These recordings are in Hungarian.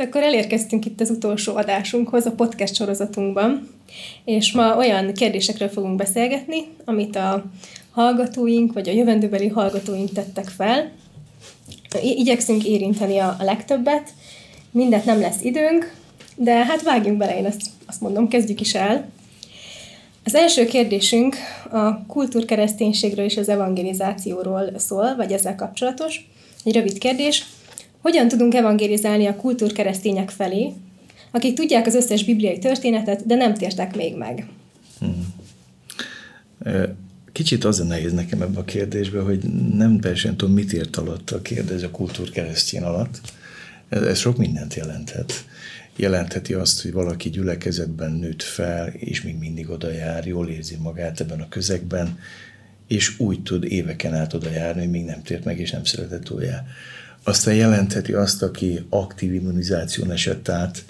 Hát akkor elérkeztünk itt az utolsó adásunkhoz, a podcast sorozatunkban, és ma olyan kérdésekről fogunk beszélgetni, amit a hallgatóink, vagy a jövendőbeli hallgatóink tettek fel. Igyekszünk érinteni a, legtöbbet, mindent nem lesz időnk, de hát vágjunk bele, én ezt azt mondom, kezdjük is el. Az első kérdésünk a kultúrkereszténységről és az evangelizációról szól, vagy ezzel kapcsolatos. Egy rövid kérdés. Hogyan tudunk evangélizálni a kultúrkeresztények felé, akik tudják az összes bibliai történetet, de nem tértek még meg? Hmm. Kicsit az a nehéz nekem ebbe a kérdésbe, hogy nem teljesen tudom, mit ért alatt a kérdés a kultúrkeresztény alatt. Ez, ez sok mindent jelenthet. Jelentheti azt, hogy valaki gyülekezetben nőtt fel, és még mindig oda jár, jól érzi magát ebben a közegben, és úgy tud éveken át oda járni, hogy még nem tért meg, és nem szeretett újjá. Aztán jelentheti azt, aki aktív immunizáción esett át,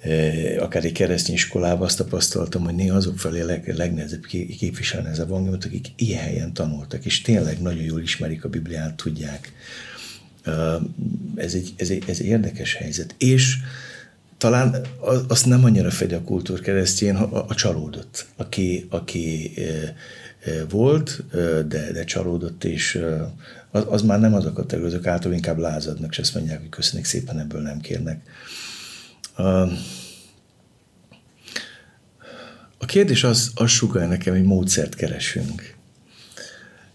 e, akár egy keresztény iskolában azt tapasztaltam, hogy néha azok felé leg, legnehezebb képviselni ez a evangéliumot, akik ilyen helyen tanultak, és tényleg nagyon jól ismerik a Bibliát, tudják. Ez egy, ez egy, ez egy érdekes helyzet. És talán azt nem annyira fedi a kultúrkeresztjén, a, a csalódott, aki, aki e, volt, de, de csalódott, és az, az már nem az a kategória, azok által inkább lázadnak, és azt mondják, hogy köszönjük szépen, ebből nem kérnek. A kérdés az, az sugal nekem, hogy módszert keresünk.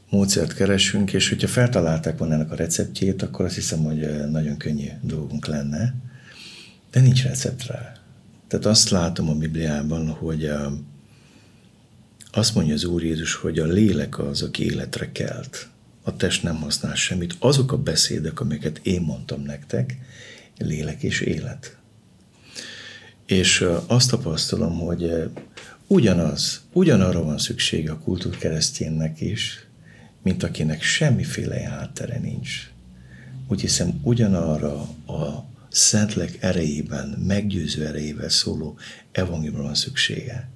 Módszert keresünk, és hogyha feltalálták volna ennek a receptjét, akkor azt hiszem, hogy nagyon könnyű dolgunk lenne, de nincs recept rá. Tehát azt látom a Bibliában, hogy azt mondja az Úr Jézus, hogy a lélek az, aki életre kelt. A test nem használ semmit. Azok a beszédek, amiket én mondtam nektek, lélek és élet. És azt tapasztalom, hogy ugyanaz, ugyanarra van szüksége a kultúrkereszténynek is, mint akinek semmiféle háttere nincs. Úgy hiszem, ugyanarra a Szentlek erejében, meggyőző erejével szóló evangéliumra van szüksége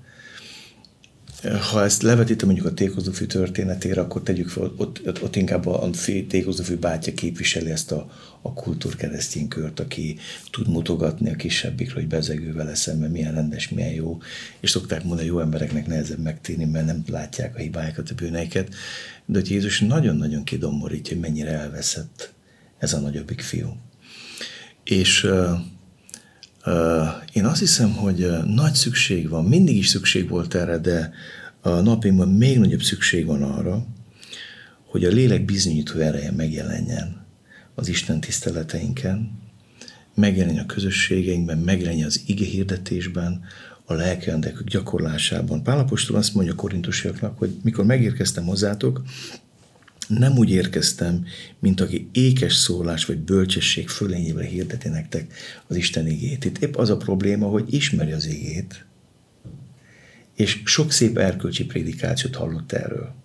ha ezt levetítem mondjuk a tékozófű történetére, akkor tegyük fel, ott, ott, ott inkább a tékozófű bátyja képviseli ezt a, a kultúrkeresztény kört, aki tud mutogatni a kisebbikről, hogy bezegő vele szemben, milyen rendes, milyen jó, és szokták mondani, jó embereknek nehezebb megtérni, mert nem látják a hibáikat, a bűneiket, de hogy Jézus nagyon-nagyon kidomborítja, hogy mennyire elveszett ez a nagyobbik fiú. És uh, én azt hiszem, hogy nagy szükség van, mindig is szükség volt erre, de a napjainkban még nagyobb szükség van arra, hogy a lélek bizonyító ereje megjelenjen az Isten tiszteleteinken, megjelenjen a közösségeinkben, megjelenjen az ige hirdetésben, a lelkendekük gyakorlásában. Pálapostól azt mondja a korintusiaknak, hogy mikor megérkeztem hozzátok, nem úgy érkeztem, mint aki ékes szólás vagy bölcsesség fölényével hirdeti nektek az Isten igét. Itt épp az a probléma, hogy ismeri az igét, és sok szép erkölcsi prédikációt hallott erről.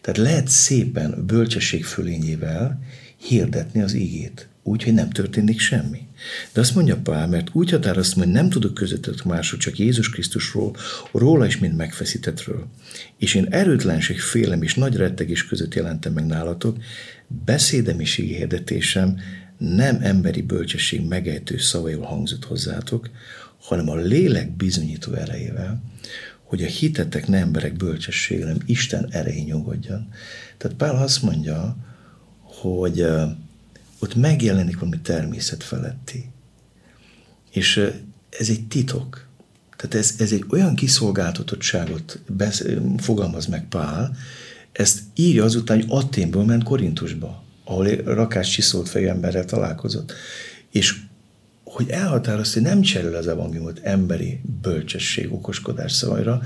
Tehát lehet szépen bölcsesség fölényével hirdetni az igét, úgy, hogy nem történik semmi. De azt mondja Pál, mert úgy határoztam, hogy nem tudok közöttetek másról, csak Jézus Krisztusról, róla is, mint megfeszítetről. És én erőtlenség, félem és nagy rettegés között jelentem meg nálatok, beszédem és hirdetésem nem emberi bölcsesség megejtő szavaival hangzott hozzátok, hanem a lélek bizonyító erejével, hogy a hitetek nem emberek bölcsessége, hanem Isten erején nyugodjon. Tehát Pál azt mondja, hogy ott megjelenik valami természet feletti. És ez egy titok. Tehát ez, ez egy olyan kiszolgáltatottságot besz, fogalmaz meg Pál, ezt írja azután, hogy Atténből ment Korintusba, ahol rakás csiszolt fejű emberrel találkozott. És hogy elhatározta, hogy nem cserél az evangéliumot emberi bölcsesség, okoskodás szavaira,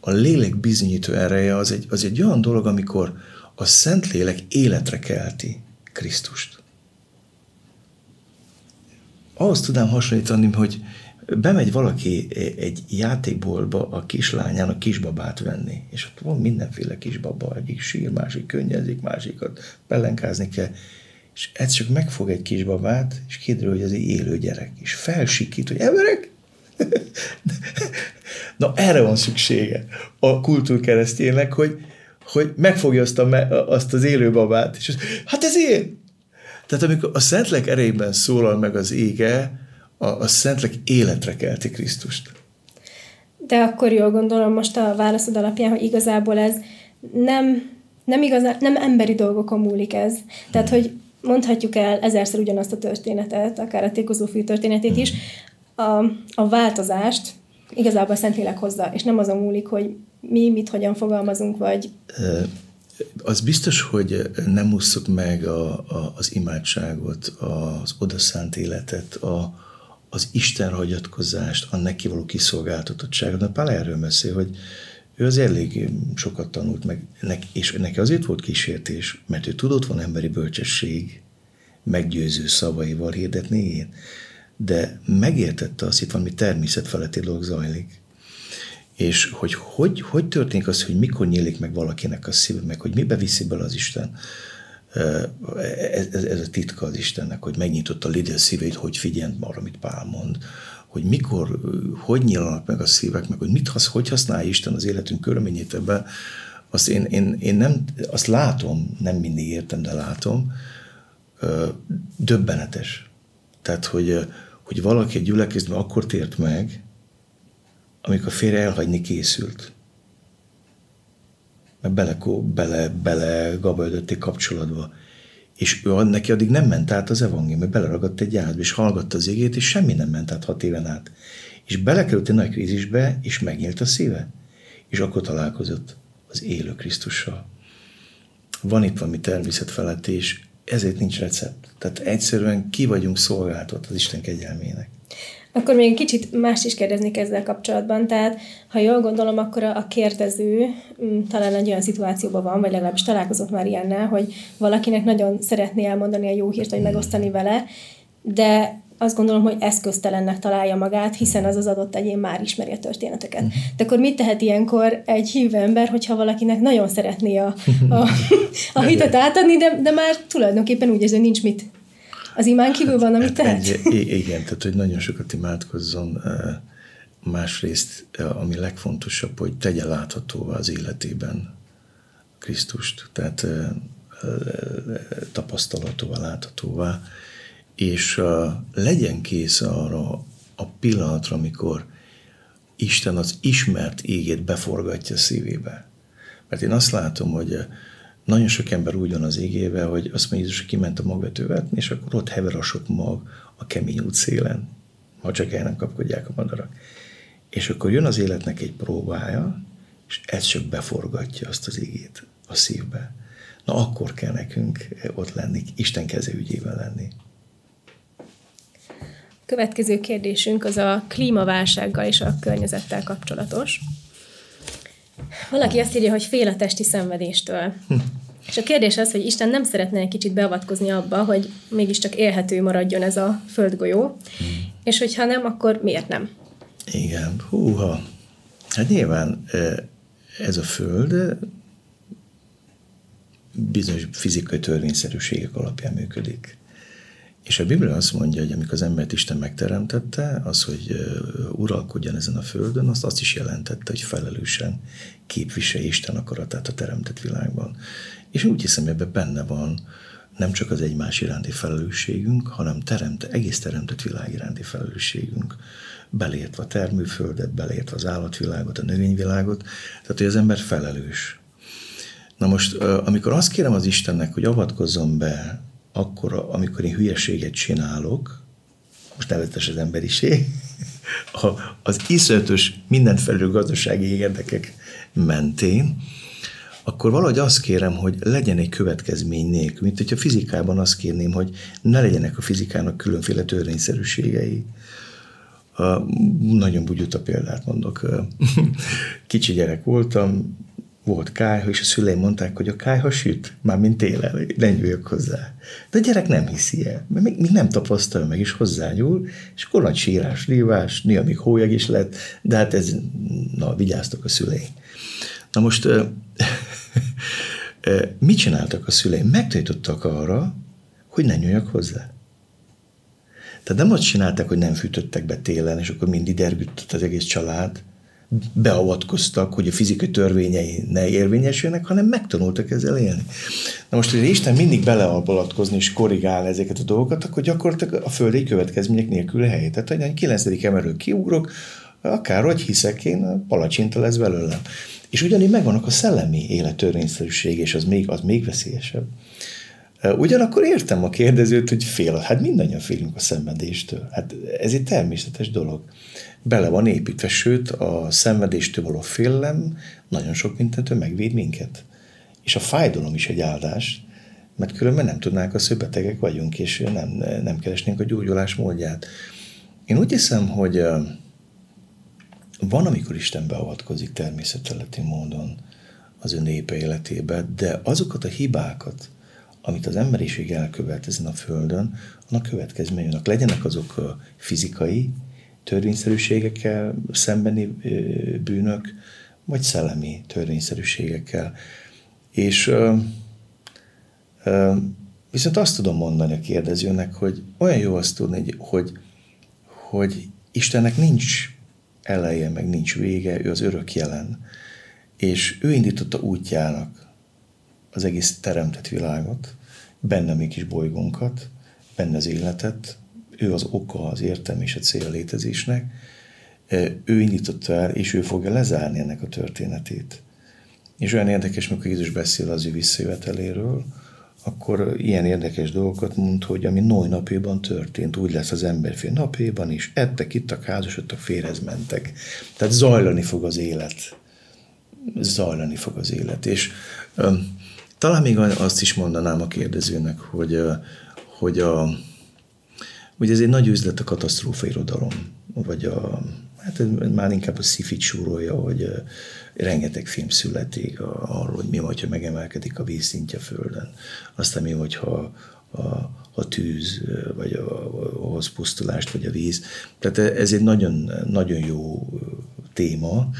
a lélek bizonyító ereje az egy, az egy olyan dolog, amikor a Szentlélek életre kelti Krisztust ahhoz tudnám hasonlítani, hogy bemegy valaki egy játékboltba a kislányának kisbabát venni, és ott van mindenféle kisbaba, egyik sír, másik könnyezik, másikat pelenkázni kell, és ez csak megfog egy kisbabát, és kiderül, hogy ez egy élő gyerek, és felsikít, hogy emberek, Na erre van szüksége a kultúrkereszténynek, hogy, hogy megfogja azt, a, azt az élő babát, és az, hát ez én, Tehát amikor a Szentlek erejében szólal meg az ége, a, a Szentlek életre kelti Krisztust. De akkor jól gondolom most a válaszod alapján, hogy igazából ez nem, nem, igazán, nem emberi dolgokon múlik ez. Tehát, hogy mondhatjuk el ezerszer ugyanazt a történetet, akár a tékozó fiú történetét is, a, a változást igazából a Szentlélek hozza, és nem azon múlik, hogy mi mit hogyan fogalmazunk, vagy... Az biztos, hogy nem ússzuk meg a, a, az imádságot, az odaszánt életet, a, az Isten hagyatkozást, a neki való kiszolgáltatottságot. Na, Pál erről beszél, hogy ő az elég sokat tanult meg, és neki azért volt kísértés, mert ő tudott van emberi bölcsesség, meggyőző szavaival hirdetni én, de megértette azt, itt valami természetfeletti dolog zajlik. És hogy, hogy hogy történik az, hogy mikor nyílik meg valakinek a szíve, meg hogy mibe viszi bele az Isten, ez, ez, ez a titka az Istennek, hogy megnyitotta Lidia szívét, hogy figyelj arra, amit Pál mond, hogy mikor, hogy nyílanak meg a szívek, meg hogy mit hasz, hogy használja Isten az életünk körülményét ebben, azt én, én, én nem, azt látom, nem mindig értem, de látom, döbbenetes. Tehát, hogy, hogy valaki egy gyülekezben akkor tért meg, amikor félre elhagyni készült. Mert bele, bele, bele gaböldötték kapcsolatba. És ő neki addig nem ment át az evangélium, mert beleragadt egy átba, és hallgatta az égét, és semmi nem ment át hat éven át. És belekerült egy nagy krízisbe, és megnyílt a szíve. És akkor találkozott az élő Krisztussal. Van itt valami természet felett, és ezért nincs recept. Tehát egyszerűen ki vagyunk szolgáltat az Isten kegyelmének. Akkor még kicsit más is kérdeznék ezzel kapcsolatban. Tehát, ha jól gondolom, akkor a kérdező mm, talán egy olyan szituációban van, vagy legalábbis találkozott már ilyennel, hogy valakinek nagyon szeretné elmondani a jó hírt, vagy megosztani vele, de azt gondolom, hogy eszköztelennek találja magát, hiszen az az adott egyén már ismeri a történeteket. Uh-huh. De akkor mit tehet ilyenkor egy hívő ember, hogyha valakinek nagyon szeretné a, a, a hitet átadni, de, de már tulajdonképpen úgy érzi, hogy nincs mit az imán kívül van, amit hát tehet? Egy, igen, tehát hogy nagyon sokat imádkozzon, másrészt, ami legfontosabb, hogy tegye láthatóvá az életében Krisztust, tehát tapasztalatóvá, láthatóvá, és legyen kész arra a pillanatra, amikor Isten az ismert égét beforgatja szívébe. Mert én azt látom, hogy nagyon sok ember úgy van az égébe, hogy azt mondja, Jézus, kiment a magvetővet, és akkor ott hever a sok mag a kemény út szélen, ha csak el nem kapkodják a madarak. És akkor jön az életnek egy próbája, és ez csak beforgatja azt az égét a szívbe. Na akkor kell nekünk ott lenni, Isten ügyében lenni. Következő kérdésünk az a klímaválsággal és a környezettel kapcsolatos. Valaki azt írja, hogy fél a testi szenvedéstől. Hm. És a kérdés az, hogy Isten nem szeretne egy kicsit beavatkozni abba, hogy mégiscsak élhető maradjon ez a földgolyó, hm. és hogyha nem, akkor miért nem? Igen, húha. Hát nyilván ez a föld bizonyos fizikai törvényszerűségek alapján működik. És a Biblia azt mondja, hogy amikor az embert Isten megteremtette, az, hogy uralkodjon ezen a földön, azt, azt is jelentette, hogy felelősen képviselje Isten akaratát a teremtett világban. És úgy hiszem, ebben benne van nem csak az egymás iránti felelősségünk, hanem teremte, egész teremtett világ iránti felelősségünk. Beleértve a termőföldet, beleértve az állatvilágot, a növényvilágot, tehát hogy az ember felelős. Na most, amikor azt kérem az Istennek, hogy avatkozzon be akkor, amikor én hülyeséget csinálok, most nevetes az emberiség, az iszonyatos mindent felül gazdasági érdekek mentén, akkor valahogy azt kérem, hogy legyen egy következmény nélkül, mint hogyha fizikában azt kérném, hogy ne legyenek a fizikának különféle törvényszerűségei. Nagyon bugyuta példát mondok. Kicsi gyerek voltam, volt kájha, és a szüleim mondták, hogy a kájha süt, már mint télen, ne nyúljak hozzá. De a gyerek nem hiszi el, mert még, még nem tapasztalja meg, és hozzányúl, és akkor nagy sírás, rívás, néha még hólyag is lett, de hát ez, na, vigyáztak a szüleim. Na most mit csináltak a szüleim? Megtanítottak arra, hogy ne nyúljak hozzá. Tehát nem azt csinálták, hogy nem fűtöttek be télen, és akkor mindig dergütött az egész család, beavatkoztak, hogy a fizikai törvényei ne érvényesüljenek, hanem megtanultak ezzel élni. Na most, hogy Isten mindig beleavatkozni és korrigál ezeket a dolgokat, akkor gyakorlatilag a földi következmények nélkül helyét. Tehát, hogy a 9. emelő kiugrok, akárhogy hiszek én, palacsinta lesz belőlem. És ugyanígy megvannak a szellemi élet törvényszerűség, és az még, az még veszélyesebb. Ugyanakkor értem a kérdezőt, hogy fél, hát mindannyian félünk a szenvedéstől. Hát ez egy természetes dolog. Bele van építve, sőt a szenvedéstől való félelem nagyon sok mindentől megvéd minket. És a fájdalom is egy áldás, mert különben nem tudnánk, hogy betegek vagyunk, és nem, nem keresnénk a gyógyulás módját. Én úgy hiszem, hogy van, amikor Isten beavatkozik természeteleti módon az ő népe életébe, de azokat a hibákat, amit az emberiség elkövet ezen a földön, annak következményének legyenek azok fizikai törvényszerűségekkel szembeni bűnök, vagy szellemi törvényszerűségekkel. És viszont azt tudom mondani a kérdezőnek, hogy olyan jó azt tudni, hogy, hogy Istennek nincs eleje, meg nincs vége, ő az örök jelen. És ő indította útjának az egész teremtett világot, benne mi kis bolygónkat, benne az életet, ő az oka, az értelme és a cél létezésnek, ő indította el, és ő fogja lezárni ennek a történetét. És olyan érdekes, amikor Jézus beszél az ő visszajöveteléről, akkor ilyen érdekes dolgokat mond, hogy ami Noé napjában történt, úgy lesz az emberfél napjában is, ettek, ittak, házasodtak, férhez mentek. Tehát zajlani fog az élet. Zajlani fog az élet. És um, talán még azt is mondanám a kérdezőnek, hogy, hogy a, ugye ez egy nagy üzlet a katasztrófa irodalom, vagy a, hát már inkább a szifit súrolja, hogy rengeteg film születik arról, hogy mi vagy, ha megemelkedik a vízszintje földön. Aztán mi, hogyha a, a tűz, vagy a, a, a pusztulást, vagy a víz. Tehát ez egy nagyon, nagyon jó téma,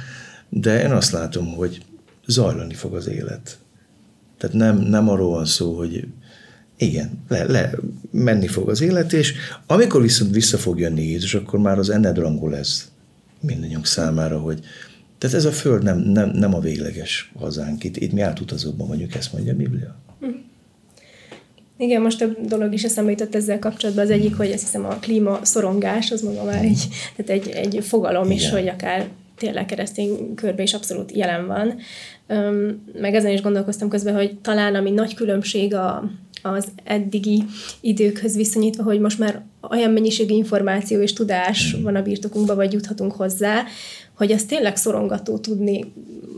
de én azt látom, hogy zajlani fog az élet. Tehát nem, nem arról van szó, hogy igen, le, le, menni fog az élet, és amikor viszont vissza fog jönni Jézus, akkor már az ennedrangú lesz mindannyiunk számára, hogy tehát ez a föld nem, nem, nem a végleges hazánk. Itt, itt mi átutazóban vagyunk, ezt mondja a Biblia. Igen, most több dolog is eszembe jutott ezzel kapcsolatban. Az egyik, hogy azt hiszem a klíma szorongás, az maga már egy, tehát egy, egy fogalom Igen. is, hogy akár tényleg keresztény körbe is abszolút jelen van. Meg ezen is gondolkoztam közben, hogy talán ami nagy különbség a, az eddigi időkhöz viszonyítva, hogy most már olyan mennyiségű információ és tudás van a birtokunkban, vagy juthatunk hozzá, hogy az tényleg szorongató tudni,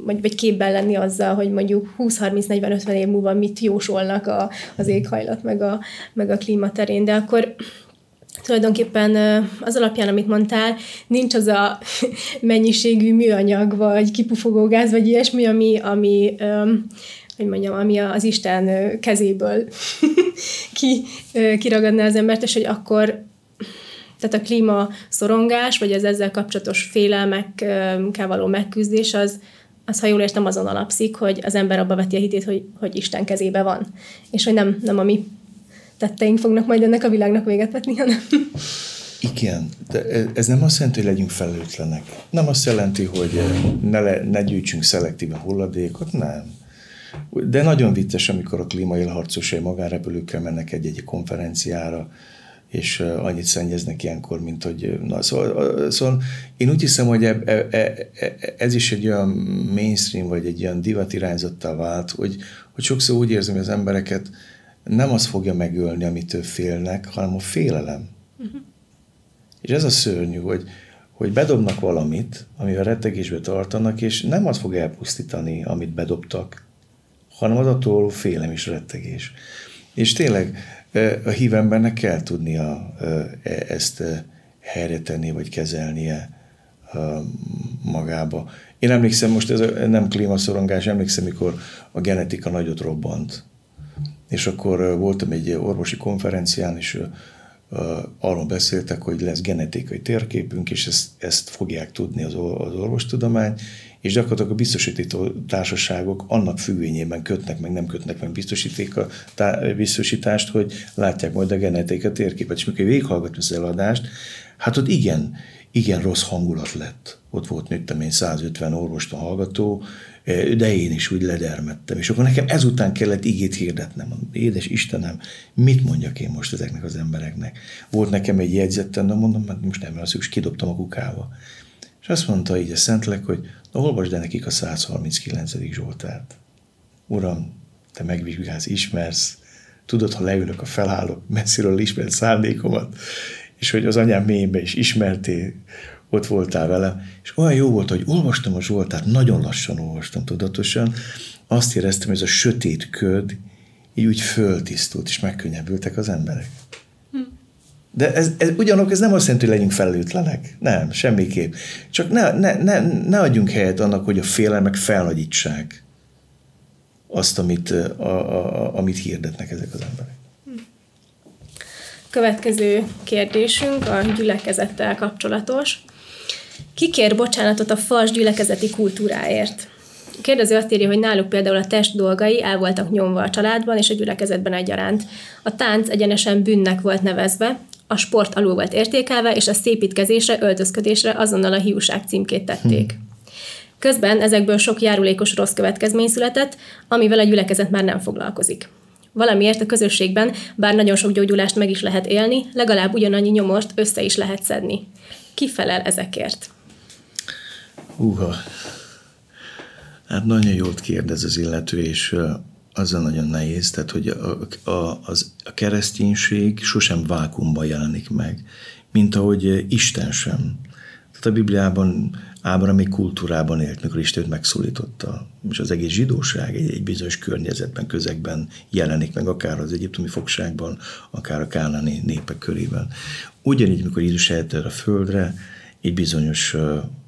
vagy, vagy képben lenni azzal, hogy mondjuk 20-30-40-50 év múlva mit jósolnak a, az éghajlat, meg a, meg a klíma terén, de akkor tulajdonképpen az alapján, amit mondtál, nincs az a mennyiségű műanyag, vagy kipufogó gáz, vagy ilyesmi, ami, ami hogy mondjam, ami az Isten kezéből ki, kiragadná az embert, és hogy akkor tehát a klíma szorongás, vagy az ezzel kapcsolatos félelmekkel való megküzdés, az, az, ha jól értem, azon alapszik, hogy az ember abba veti a hitét, hogy, hogy Isten kezébe van. És hogy nem, nem a mi tetteink fognak majd ennek a világnak véget vetni, hanem... Igen, de ez nem azt jelenti, hogy legyünk felelőtlenek. Nem azt jelenti, hogy ne, le, ne gyűjtsünk szelektíve hulladékot, nem. De nagyon vicces, amikor a klímaélharcosai magánrepülőkkel mennek egy-egy konferenciára, és annyit szennyeznek ilyenkor, mint hogy... Na, szóval, szóval én úgy hiszem, hogy e, e, e, ez is egy olyan mainstream, vagy egy olyan divat irányzottá vált, hogy, hogy sokszor úgy érzem, hogy az embereket nem az fogja megölni, amitől félnek, hanem a félelem. Uh-huh. És ez a szörnyű, hogy, hogy bedobnak valamit, amivel rettegésbe tartanak, és nem az fog elpusztítani, amit bedobtak, hanem az attól félem és rettegés. És tényleg a hív embernek kell tudnia e, ezt helyre tenni, vagy kezelnie magába. Én emlékszem, most ez nem klímaszorongás, emlékszem, mikor a genetika nagyot robbant. És akkor voltam egy orvosi konferencián, és arról beszéltek, hogy lesz genetikai térképünk, és ezt, ezt fogják tudni az, az orvostudomány, és gyakorlatilag a biztosító társaságok annak függvényében kötnek meg, nem kötnek meg biztosíték a tá- biztosítást, hogy látják majd a genetika térképet, és mikor végighallgatni az eladást, hát ott igen, igen rossz hangulat lett. Ott volt, nőttem én 150 orvosta hallgató, de én is úgy ledermettem. És akkor nekem ezután kellett igét hirdetnem. Édes Istenem, mit mondjak én most ezeknek az embereknek? Volt nekem egy jegyzetten, de mondom, mert most nem van szükség, kidobtam a kukába. És azt mondta így a Szentlek, hogy na, olvasd el nekik a 139. Zsoltárt. Uram, te megvizsgálsz, ismersz, tudod, ha leülök, a felállok, messziről ismert szándékomat, és hogy az anyám mélybe is ismertél, ott voltál vele, és olyan jó volt, hogy olvastam a Zsoltát, nagyon lassan olvastam tudatosan, azt éreztem, hogy ez a sötét köd így úgy föltisztult, és megkönnyebbültek az emberek. De ez, ez ugyanok, ez nem azt jelenti, hogy legyünk felelőtlenek. Nem, semmiképp. Csak ne, ne, ne, ne adjunk helyet annak, hogy a félelmek felnagyítsák azt, amit, a, a, amit hirdetnek ezek az emberek. Következő kérdésünk a gyülekezettel kapcsolatos. Ki kér bocsánatot a fals gyülekezeti kultúráért? A kérdező azt írja, hogy náluk például a test dolgai el voltak nyomva a családban és a gyülekezetben egyaránt. A tánc egyenesen bűnnek volt nevezve, a sport alul volt értékelve, és a szépítkezésre, öltözködésre azonnal a hiúság címkét tették. Hm. Közben ezekből sok járulékos rossz következmény született, amivel a gyülekezet már nem foglalkozik. Valamiért a közösségben, bár nagyon sok gyógyulást meg is lehet élni, legalább ugyanannyi nyomost össze is lehet szedni. Ki ezekért? Húha. Hát nagyon jót kérdez az illető, és azzal nagyon nehéz, tehát hogy a, a, az, a kereszténység sosem vákumban jelenik meg, mint ahogy Isten sem. Tehát a Bibliában Ábram még kultúrában élt, mikor Isten megszólította. És az egész zsidóság egy, egy bizonyos környezetben, közegben jelenik meg, akár az egyiptomi fogságban, akár a kánáni népek körében. Ugyanígy, mikor Jézus eltör a földre, egy bizonyos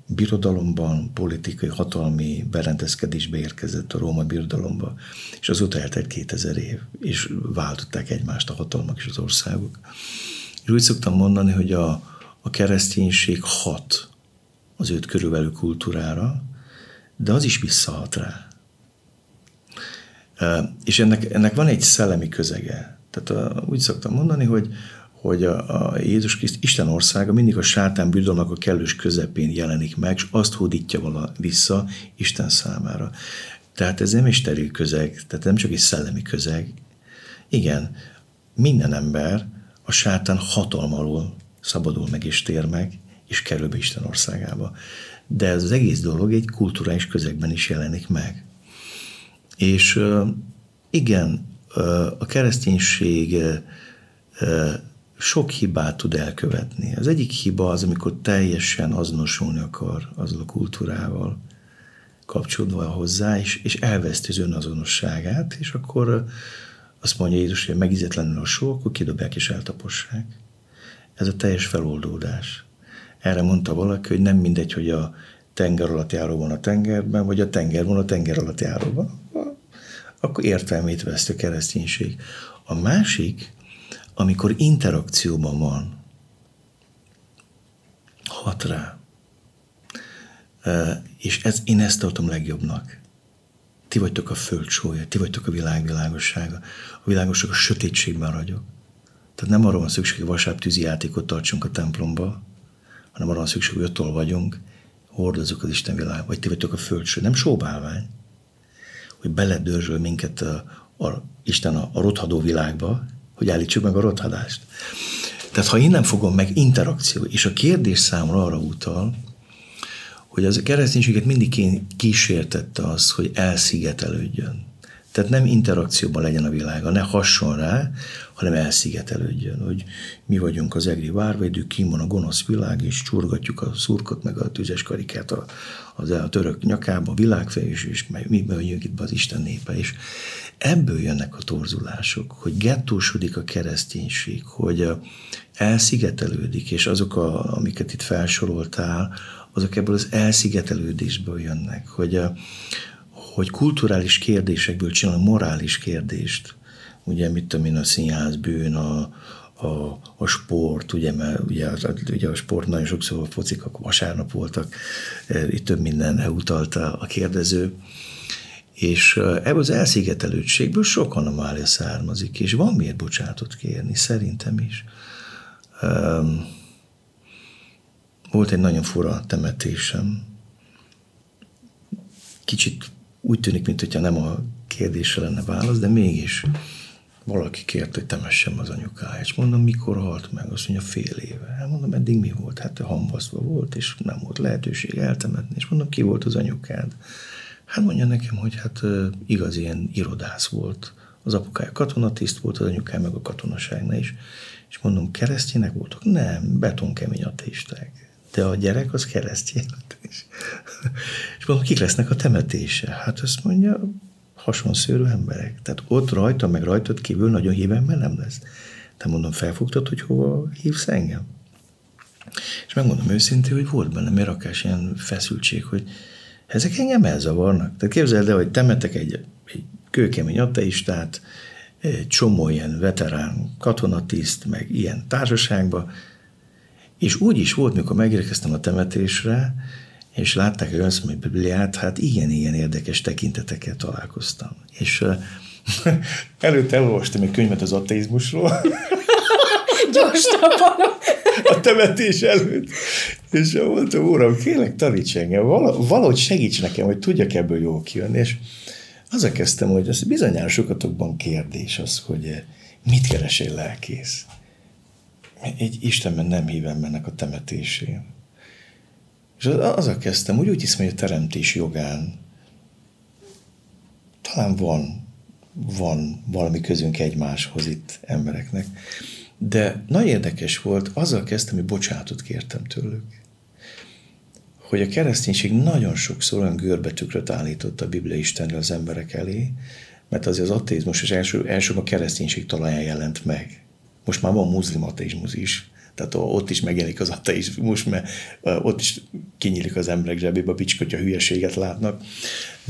birodalomban, politikai, hatalmi berendezkedésbe érkezett a Róma birodalomba, és azóta eltelt 2000 év, és váltották egymást a hatalmak és az országok. És úgy szoktam mondani, hogy a, a kereszténység hat az őt körülvelő kultúrára, de az is visszahat rá. És ennek, ennek van egy szellemi közege. Tehát a, úgy szoktam mondani, hogy, hogy a, a Jézus Kriszt Isten országa mindig a sátán bűdolnak a kellős közepén jelenik meg, és azt hódítja vala vissza Isten számára. Tehát ez nem egy steril közeg, tehát nem csak egy szellemi közeg. Igen, minden ember a sátán hatalmalól szabadul meg és tér meg, és kerül be Isten országába. De ez az egész dolog egy kulturális közegben is jelenik meg. És igen, a kereszténység sok hibát tud elkövetni. Az egyik hiba az, amikor teljesen azonosulni akar azzal a kultúrával kapcsolódva hozzá, és, és elveszti az önazonosságát, és akkor azt mondja Jézus, hogy megizetlenül a só, akkor kidobják és eltapossák. Ez a teljes feloldódás. Erre mondta valaki, hogy nem mindegy, hogy a tenger alatt járó a tengerben, vagy a tenger van a tenger alatt járóban. Akkor értelmét veszt a kereszténység. A másik, amikor interakcióban van, hat rá. És ez, én ezt tartom legjobbnak. Ti vagytok a föld sója, ti vagytok a világ világossága. A világosság a sötétségben ragyog. Tehát nem arról van szükség, hogy vasárnap tűzi játékot tartsunk a templomba, hanem arra van szükség, hogy ott vagyunk, hordozzuk az Isten világ, vagy ti vagytok a föld sója. Nem sóbálvány, hogy beledörzsöl minket a, a, Isten a, a rothadó világba, hogy állítsuk meg a rothadást. Tehát ha én nem fogom meg interakció, és a kérdés számra arra utal, hogy az kereszténységet mindig kísértette az, hogy elszigetelődjön. Tehát nem interakcióban legyen a világa, ne hasson rá, hanem elszigetelődjön, hogy mi vagyunk az egri várvédők, kim a gonosz világ, és csurgatjuk a szurkot, meg a tüzes karikát a, az a török nyakába, a világfej, és, és mi vagyunk itt az Isten népe, és ebből jönnek a torzulások, hogy gettósodik a kereszténység, hogy elszigetelődik, és azok, a, amiket itt felsoroltál, azok ebből az elszigetelődésből jönnek, hogy, a, hogy kulturális kérdésekből csinál morális kérdést, ugye mit tudom én, a színház bűn, a, a, a sport, ugye, mert ugye, ugye a sport nagyon sokszor a focik, akkor vasárnap voltak, itt több mindenre utalta a kérdező, és ebből az elszigetelődségből sok anomália származik, és van miért bocsátot kérni, szerintem is. Volt egy nagyon fura temetésem. Kicsit úgy tűnik, mintha nem a kérdésre lenne válasz, de mégis valaki kért, hogy temessem az anyukáját. És mondom, mikor halt meg? Azt mondja, fél éve. Hát mondom, eddig mi volt? Hát hambasztva volt, és nem volt lehetőség eltemetni. És mondom, ki volt az anyukád? Hát mondja nekem, hogy hát igaz ilyen irodász volt. Az apukája katonatiszt volt, az anyukája meg a katonaságnál is. És mondom, keresztjének voltak? Nem, betonkemény ateisták. De a gyerek az keresztjén. És mondom, kik lesznek a temetése? Hát azt mondja, hasonszőrű emberek. Tehát ott rajta, meg rajtad kívül nagyon híven nem lesz. Te mondom, felfogtad, hogy hova hívsz engem? És megmondom őszintén, hogy volt benne egy rakás ilyen feszültség, hogy ezek engem elzavarnak. Tehát képzeld el, hogy temetek egy, egy kőkemény ateistát, egy csomó ilyen veterán katonatiszt, meg ilyen társaságba, és úgy is volt, mikor megérkeztem a temetésre, és látták a Jönszmai Bibliát, hát igen, igen érdekes tekinteteket találkoztam. És előtte elolvastam egy könyvet az ateizmusról. Gyorsabban. a temetés előtt. És mondtam, uram, kérlek, taníts engem, valahogy segíts nekem, hogy tudjak ebből jól kijönni. És azzal kezdtem, hogy ez bizonyára sokatokban kérdés az, hogy mit keresél lelkész. Egy Istenben nem hívem ennek a temetésén. És azzal kezdtem, hogy úgy hiszem, hogy a teremtés jogán talán van, van valami közünk egymáshoz itt embereknek. De nagy érdekes volt, azzal kezdtem, hogy bocsánatot kértem tőlük. Hogy a kereszténység nagyon sokszor olyan görbetükröt állított a Biblia Istenre az emberek elé, mert azért az ateizmus és első, elsőbb a kereszténység talaján jelent meg. Most már van muzlim ateizmus is, tehát ott is megjelenik az ateizmus, mert ott is kinyílik az emberek zsebébe, a bicskotya hülyeséget látnak.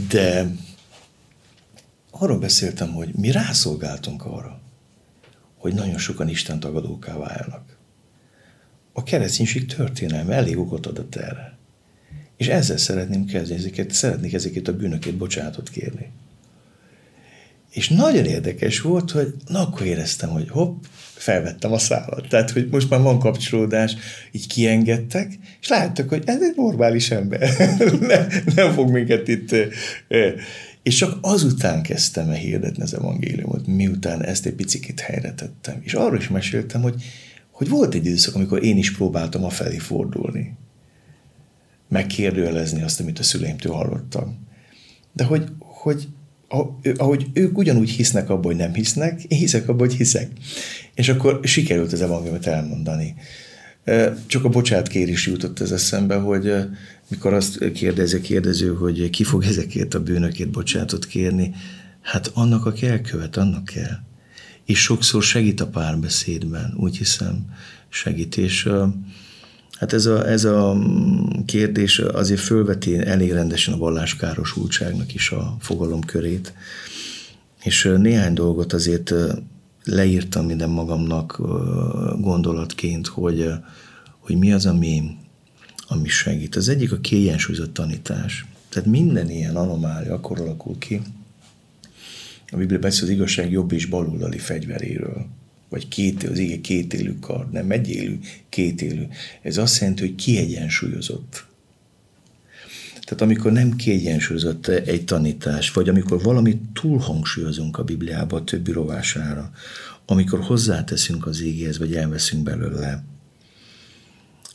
De arról beszéltem, hogy mi rászolgáltunk arra, hogy nagyon sokan Isten tagadóká válnak. A kereszténység történelme elég okot adott erre. És ezzel szeretném kezdeni, ezeket, szeretnék ezeket a bűnöket bocsánatot kérni. És nagyon érdekes volt, hogy na akkor éreztem, hogy hopp, felvettem a szállat. Tehát, hogy most már van kapcsolódás, így kiengedtek, és láttak, hogy ez egy normális ember. nem, nem fog minket itt... És csak azután kezdtem el hirdetni az evangéliumot, miután ezt egy picit helyre tettem. És arról is meséltem, hogy, hogy volt egy időszak, amikor én is próbáltam a felé fordulni. Megkérdőjelezni azt, amit a szüleimtől hallottam. De hogy, hogy ahogy ők ugyanúgy hisznek abban, hogy nem hisznek, én hiszek abban, hogy hiszek. És akkor sikerült az evangéliumot elmondani. Csak a bocsát kérés jutott ez eszembe, hogy mikor azt kérdezi a kérdező, hogy ki fog ezekért a bűnökért bocsátot kérni, hát annak, aki elkövet, annak kell. És sokszor segít a párbeszédben, úgy hiszem, segít. És hát ez a, ez a kérdés azért fölveti elég rendesen a valláskárosultságnak is a fogalomkörét. És néhány dolgot azért leírtam minden magamnak gondolatként, hogy, hogy mi az, ami, ami segít. Az egyik a kiegyensúlyozott tanítás. Tehát minden ilyen anomália akkor alakul ki. A Biblia beszél az igazság jobb és baloldali fegyveréről. Vagy két, az igen kétélű kard, nem egyélű, kétélű. Ez azt jelenti, hogy kiegyensúlyozott. Tehát amikor nem kiegyensúlyozott egy tanítás, vagy amikor valamit túlhangsúlyozunk a Bibliába a többi rovására, amikor hozzáteszünk az égéhez, vagy elveszünk belőle,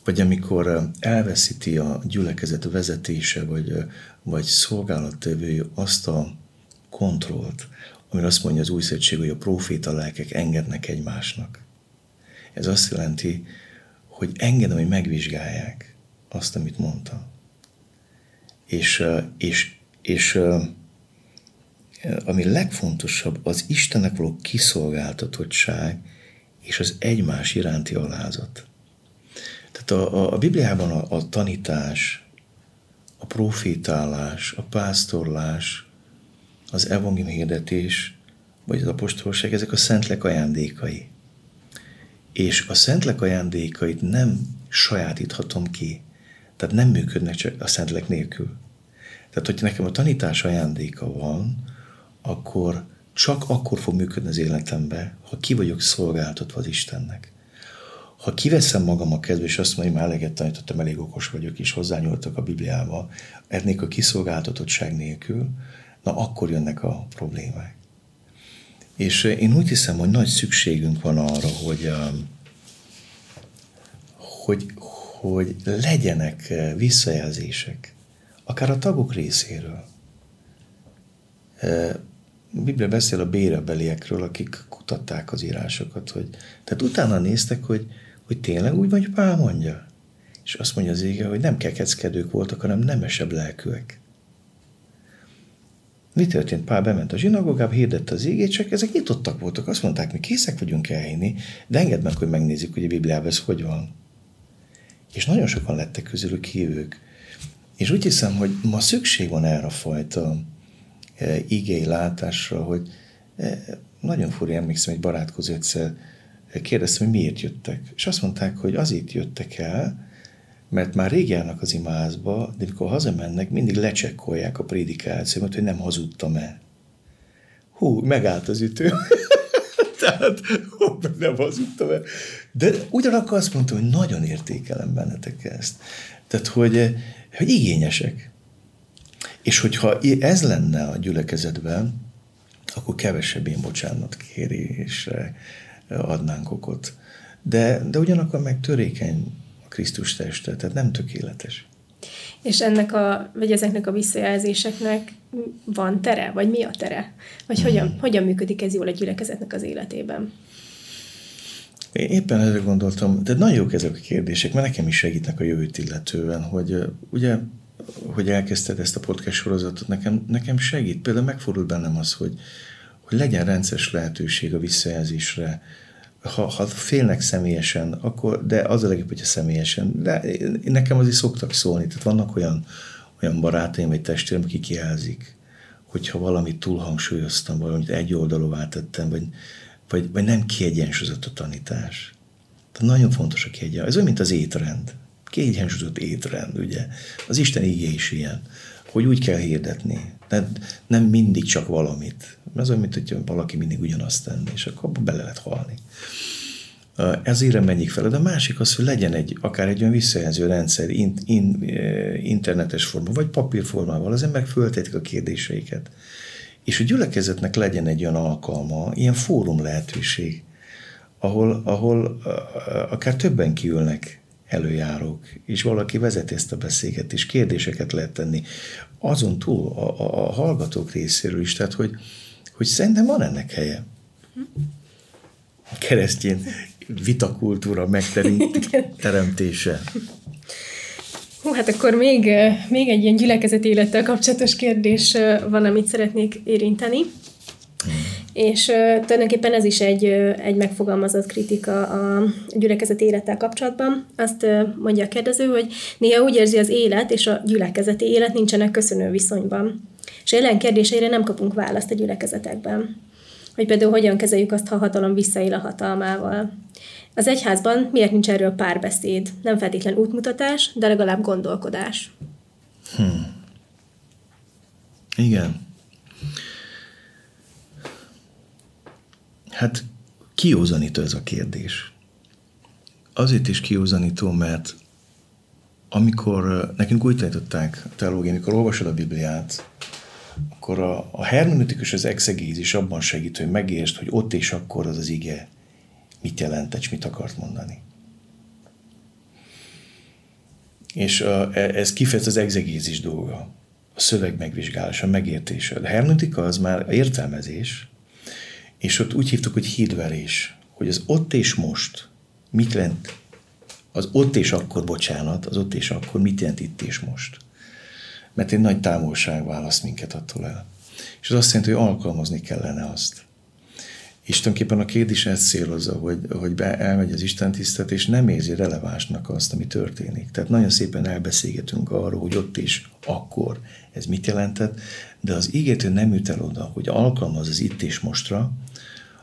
vagy amikor elveszíti a gyülekezet vezetése, vagy, vagy szolgálattevője azt a kontrollt, amire azt mondja az új szövetség, hogy a proféta lelkek engednek egymásnak. Ez azt jelenti, hogy engedem, hogy megvizsgálják azt, amit mondta. És, és, és ami legfontosabb, az Istennek való kiszolgáltatottság és az egymás iránti alázat. Tehát a, a, a Bibliában a, a tanítás, a profétálás, a pásztorlás, az evangélium hirdetés, vagy az apostolság, ezek a szentlek ajándékai. És a szentlek ajándékait nem sajátíthatom ki. Tehát nem működnek csak a szentlek nélkül. Tehát, hogyha nekem a tanítás ajándéka van, akkor csak akkor fog működni az életembe, ha ki vagyok szolgáltatva az Istennek. Ha kiveszem magam a kedve, és azt mondom, hogy már eleget tanítottam, elég okos vagyok, és hozzányúltak a Bibliába, ennél a kiszolgáltatottság nélkül, na akkor jönnek a problémák. És én úgy hiszem, hogy nagy szükségünk van arra, hogy, hogy, hogy legyenek visszajelzések, akár a tagok részéről. Biblia beszél a bérebeliekről, akik kutatták az írásokat, hogy tehát utána néztek, hogy, hogy tényleg úgy vagy, Pál mondja. És azt mondja az ége, hogy nem kekeckedők voltak, hanem nemesebb lelkűek. Mi történt? Pál bement a zsinagógába, hirdette az égét, csak ezek nyitottak voltak. Azt mondták, mi készek vagyunk elhinni, de engedd meg, hogy megnézzük, hogy a Bibliában ez hogy van. És nagyon sokan lettek közülük hívők. És úgy hiszem, hogy ma szükség van erre a fajta e, igei látásra, hogy e, nagyon furja, emlékszem, egy barátkozó egyszer kérdeztem, hogy miért jöttek. És azt mondták, hogy azért jöttek el, mert már rég járnak az imázba, de mikor hazamennek, mindig lecsekkolják a prédikációmat, hogy nem hazudtam-e. Hú, megállt az ütő. Tehát, hú, nem hazudtam-e. De ugyanakkor azt mondtam, hogy nagyon értékelem bennetek ezt. Tehát, hogy, hogy igényesek. És hogyha ez lenne a gyülekezetben, akkor kevesebb én bocsánat kérésre adnánk okot. De, de ugyanakkor meg törékeny Krisztus teste, tehát nem tökéletes. És ennek a, vagy ezeknek a visszajelzéseknek van tere, vagy mi a tere? Vagy hmm. hogyan, hogyan működik ez jól egy gyülekezetnek az életében? Én éppen erre gondoltam, de nagyon jók ezek a kérdések, mert nekem is segítnek a jövőt illetően, hogy ugye, hogy elkezdted ezt a podcast sorozatot, nekem, nekem segít. Például megfordult bennem az, hogy, hogy legyen rendszeres lehetőség a visszajelzésre, ha, ha félnek személyesen, akkor, de az a legjobb, hogyha személyesen. De nekem azért szoktak szólni, tehát vannak olyan, olyan barátaim vagy testvérem, akik jelzik, hogyha valamit túlhangsúlyoztam, valamit egy oldalúvá tettem, vagy, vagy, vagy nem kiegyensúlyozott a tanítás. Tehát nagyon fontos a kiegyensúlyozott. Ez olyan, mint az étrend. Kiegyensúlyozott étrend, ugye. Az Isten ígé is ilyen, hogy úgy kell hirdetni. Nem, nem mindig csak valamit. Ez olyan, mint hogy valaki mindig ugyanazt tenni, és akkor abba bele lehet halni. Ezért menjék fel. De a másik az, hogy legyen egy, akár egy olyan visszajelző rendszer in, in, internetes forma, vagy papírformával, az emberek föltetik a kérdéseiket. És a gyülekezetnek legyen egy olyan alkalma, ilyen fórum lehetőség, ahol, ahol akár többen kiülnek előjárók, és valaki vezeti ezt a beszélgetést, kérdéseket lehet tenni. Azon túl a, a, a hallgatók részéről is, tehát hogy, hogy szerintem van ennek helye. Keresztény vitakultúra megteremtése. Hú, hát akkor még, még egy ilyen gyülekezet élettel kapcsolatos kérdés van, amit szeretnék érinteni. És uh, tulajdonképpen ez is egy, egy megfogalmazott kritika a gyülekezet élettel kapcsolatban. Azt uh, mondja a kérdező, hogy néha úgy érzi az élet és a gyülekezeti élet nincsenek köszönő viszonyban. És ellen kérdéseire nem kapunk választ a gyülekezetekben. Hogy például hogyan kezeljük azt, ha a hatalom visszaél a hatalmával. Az egyházban miért nincs erről párbeszéd? Nem feltétlen útmutatás, de legalább gondolkodás. Hmm. Igen. Hát kiózanító ez a kérdés. Azért is kiózanító, mert amikor nekünk úgy tanították a teológiát, amikor olvasod a Bibliát, akkor a, a hermeneutikus, az exegézis abban segít, hogy megértsd, hogy ott és akkor az az ige mit jelent, és mit akart mondani. És a, e, ez kifejez az exegézis dolga, a szöveg megvizsgálása, megértése. A hermeneutika az már értelmezés, és ott úgy hívtuk, hogy hídverés, hogy az ott és most mit jelent, az ott és akkor, bocsánat, az ott és akkor mit jelent itt és most. Mert egy nagy távolság választ minket attól el. És az azt jelenti, hogy alkalmazni kellene azt. És tulajdonképpen a kérdés ezt célozza, hogy, hogy be, elmegy az Isten tisztet, és nem érzi relevánsnak azt, ami történik. Tehát nagyon szépen elbeszélgetünk arról, hogy ott is, akkor ez mit jelentett, de az ígétő nem jut el oda, hogy alkalmaz az itt és mostra,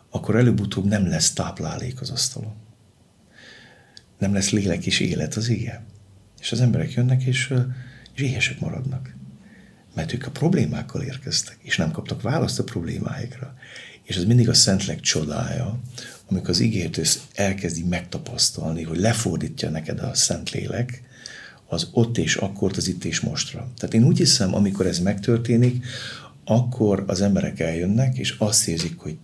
akkor előbb-utóbb nem lesz táplálék az asztalon. nem lesz lélek és élet az ige. És az emberek jönnek, és, és éhesek maradnak. Mert ők a problémákkal érkeztek, és nem kaptak választ a problémáikra. És ez mindig a Szentlek csodája, amikor az ígért elkezdi megtapasztalni, hogy lefordítja neked a Szentlélek, az ott és akkor, az itt és mostra. Tehát én úgy hiszem, amikor ez megtörténik, akkor az emberek eljönnek, és azt érzik, hogy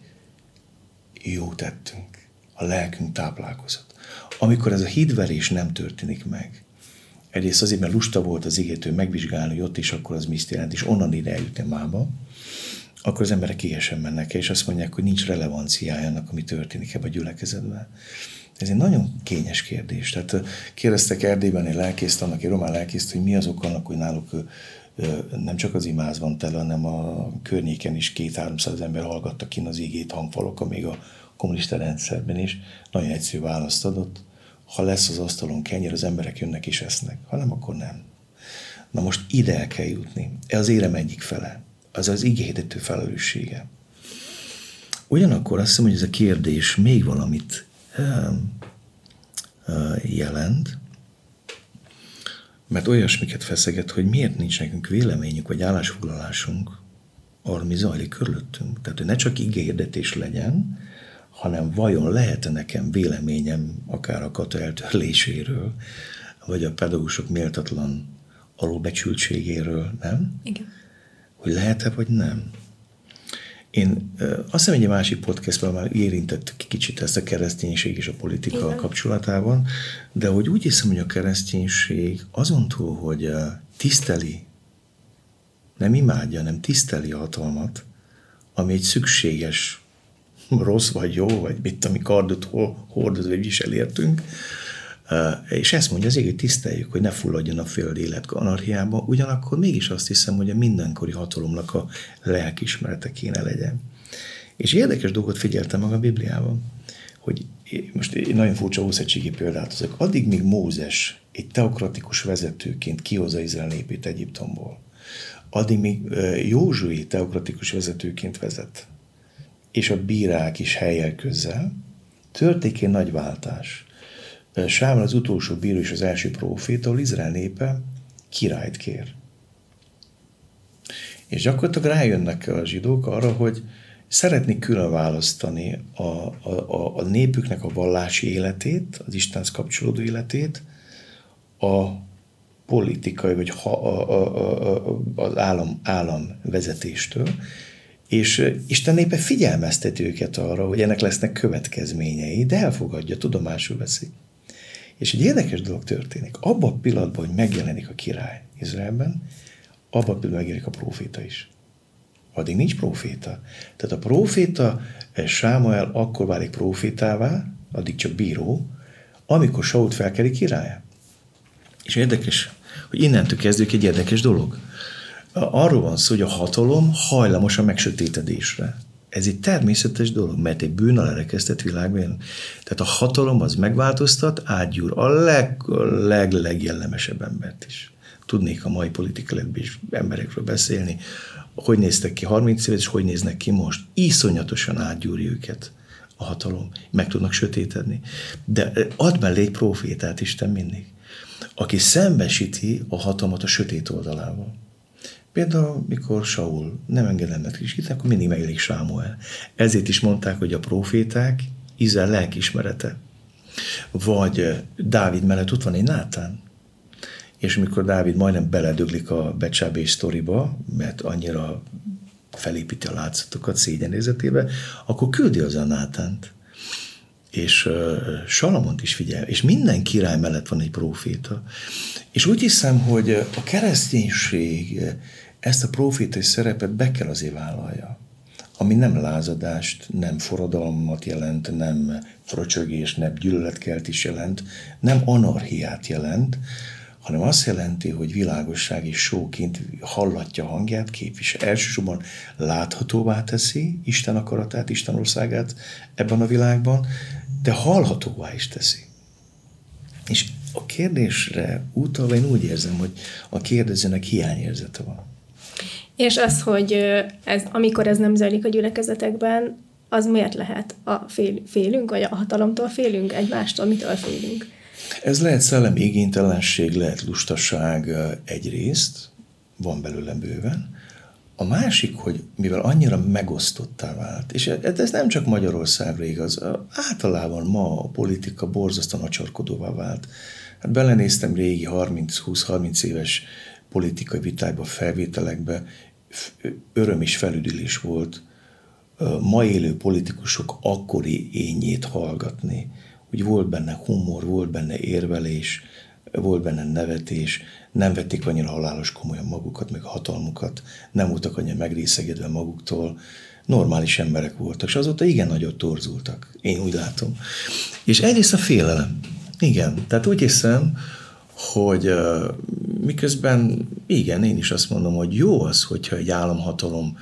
jó tettünk, a lelkünk táplálkozott. Amikor ez a hídverés nem történik meg, egyrészt azért, mert lusta volt az igétő megvizsgálni, hogy ott is akkor az mit jelent, és onnan ide eljutni mába, akkor az emberek éhesen mennek és azt mondják, hogy nincs relevanciája annak, ami történik ebben a gyülekezetben. Ez egy nagyon kényes kérdés. Tehát kérdeztek Erdélyben egy lelkészt, annak egy román lelkészt, hogy mi az ok annak, hogy náluk nem csak az imáz van tele, hanem a környéken is két-háromszáz ember hallgatta ki az igét hangfalok, még a kommunista rendszerben is. Nagyon egyszerű választ adott. Ha lesz az asztalon kenyér, az emberek jönnek és esznek. Ha nem, akkor nem. Na most ide el kell jutni. Ez az érem egyik fele. Az az igéhirdető felelőssége. Ugyanakkor azt hiszem, hogy ez a kérdés még valamit jelent, mert olyasmiket feszeget, hogy miért nincs nekünk véleményünk vagy állásfoglalásunk arra, mi zajlik körülöttünk. Tehát, hogy ne csak igényedetés legyen, hanem vajon lehet-e nekem véleményem akár a kata eltörléséről, vagy a pedagógusok méltatlan alulbecsültségéről, nem? Igen. Hogy lehet-e, vagy nem? Én azt hiszem, egy másik podcastban már érintettük kicsit ezt a kereszténység és a politika Igen. kapcsolatában, de hogy úgy hiszem, hogy a kereszténység azon túl, hogy tiszteli, nem imádja, nem tiszteli a hatalmat, ami egy szükséges, rossz vagy jó, vagy mit, ami kardot hordoz, vagy visel értünk, és ezt mondja az ég, hogy tiszteljük, hogy ne fulladjon a föld élet anarchiába, ugyanakkor mégis azt hiszem, hogy a mindenkori hatalomnak a lelkismerete kéne legyen. És érdekes dolgot figyeltem meg a Bibliában, hogy most egy nagyon furcsa ószegységi példát azok. Addig, míg Mózes egy teokratikus vezetőként kihozza Izrael népét Egyiptomból, addig még Józsué teokratikus vezetőként vezet, és a bírák is helyel közel, történik egy nagy váltás. Sámán az utolsó bíró és az első proféta, ahol Izrael népe királyt kér. És gyakorlatilag rájönnek a zsidók arra, hogy szeretnék külön választani a, a, a népüknek a vallási életét, az Istenhez kapcsolódó életét, a politikai, vagy ha, a, a, a, az állam, állam vezetéstől, és Isten népe figyelmezteti őket arra, hogy ennek lesznek következményei, de elfogadja, tudomásul veszi. És egy érdekes dolog történik. Abban a pillanatban, hogy megjelenik a király Izraelben, abban a pillanatban megjelenik a proféta is. Addig nincs proféta. Tehát a proféta eh, Sámuel akkor válik profétává, addig csak bíró, amikor Sault felkeli király. És érdekes, hogy innentől kezdődik egy érdekes dolog. Arról van szó, hogy a hatalom hajlamos a megsötétedésre. Ez egy természetes dolog, mert egy bűn lerekesztett világban. Tehát a hatalom az megváltoztat, átgyúr a leg, leg, legjellemesebb embert is. Tudnék a mai politikai emberekről beszélni, hogy néztek ki 30 évet, és hogy néznek ki most. Iszonyatosan átgyúrja őket a hatalom. Meg tudnak sötétedni. De ad mellé egy profétát Isten mindig, aki szembesíti a hatalmat a sötét oldalával. Például, mikor Saul nem engedelmet is akkor mindig megjelenik Sámuel. Ezért is mondták, hogy a proféták Izrael lelkismerete. Vagy Dávid mellett ott van egy Nátán. És mikor Dávid majdnem beledöglik a becsábés sztoriba, mert annyira felépíti a látszatokat szégyenézetébe, akkor küldi az a Nátánt. És uh, Salamont is figyel, és minden király mellett van egy proféta. És úgy hiszem, hogy a kereszténység ezt a profétai szerepet be kell azért vállalja ami nem lázadást, nem forradalmat jelent, nem fröcsögés, nem gyűlöletkeltés jelent, nem anarchiát jelent, hanem azt jelenti, hogy világosság és sóként hallatja hangját, képvisel. Elsősorban láthatóvá teszi Isten akaratát, Isten országát ebben a világban, de hallhatóvá is teszi. És a kérdésre utalva én úgy érzem, hogy a kérdezőnek hiányérzete van. És az, hogy ez, amikor ez nem zajlik a gyülekezetekben, az miért lehet? A fél, félünk, vagy a hatalomtól félünk egymástól? Mitől félünk? Ez lehet szellemi igénytelenség, lehet lustaság egyrészt, van belőle bőven. A másik, hogy mivel annyira megosztottá vált, és ez nem csak Magyarországra igaz, általában ma a politika borzasztóan acsarkodóvá vált. Hát belenéztem régi 30-20-30 éves politikai vitákba, felvételekbe, öröm és felüdülés volt ma élő politikusok akkori ényét hallgatni, hogy volt benne humor, volt benne érvelés, volt benne nevetés, nem vették annyira halálos komolyan magukat, meg a hatalmukat, nem voltak annyira megrészegedve maguktól, normális emberek voltak, és azóta igen nagyot torzultak, én úgy látom. És egyrészt a félelem. Igen, tehát úgy hiszem, hogy miközben igen, én is azt mondom, hogy jó az, hogyha egy államhatalom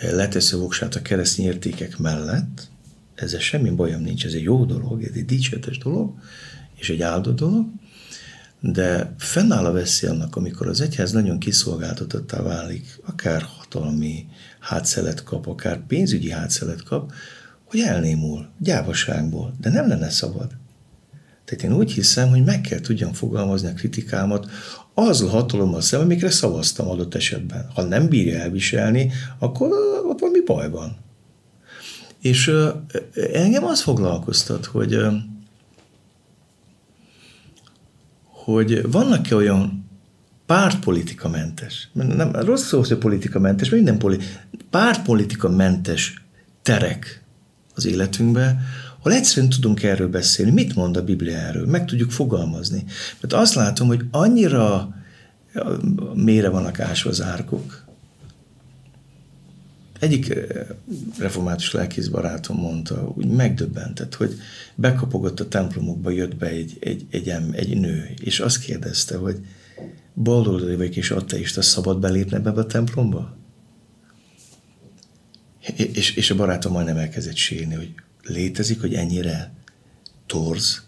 leteszi voksát a keresztény értékek mellett, ezzel semmi bajom nincs, ez egy jó dolog, ez egy dicséretes dolog, és egy áldott dolog, de fennáll a veszély annak, amikor az egyház nagyon kiszolgáltatottá válik, akár hatalmi hátszelet kap, akár pénzügyi hátszelet kap, hogy elnémul, gyávaságból, de nem lenne szabad. Tehát én úgy hiszem, hogy meg kell tudjam fogalmazni a kritikámat az a hatalommal szemben, amikre szavaztam adott esetben. Ha nem bírja elviselni, akkor ott valami baj van. És engem az foglalkoztat, hogy hogy vannak-e olyan pártpolitika mentes, nem, rossz szó, hogy politika mentes, minden poli, pártpolitika mentes terek az életünkben, ahol egyszerűen tudunk erről beszélni, mit mond a Biblia erről, meg tudjuk fogalmazni. Mert azt látom, hogy annyira mélyre vannak ásva az árkok. Egyik református lelkész barátom mondta, úgy megdöbbentett, hogy bekapogott a templomokba, jött be egy, egy, egy, egy nő, és azt kérdezte, hogy baloldali vagyok és ateista, szabad belépni ebbe a templomba? És, és a barátom majdnem elkezdett sírni, hogy létezik, hogy ennyire torz,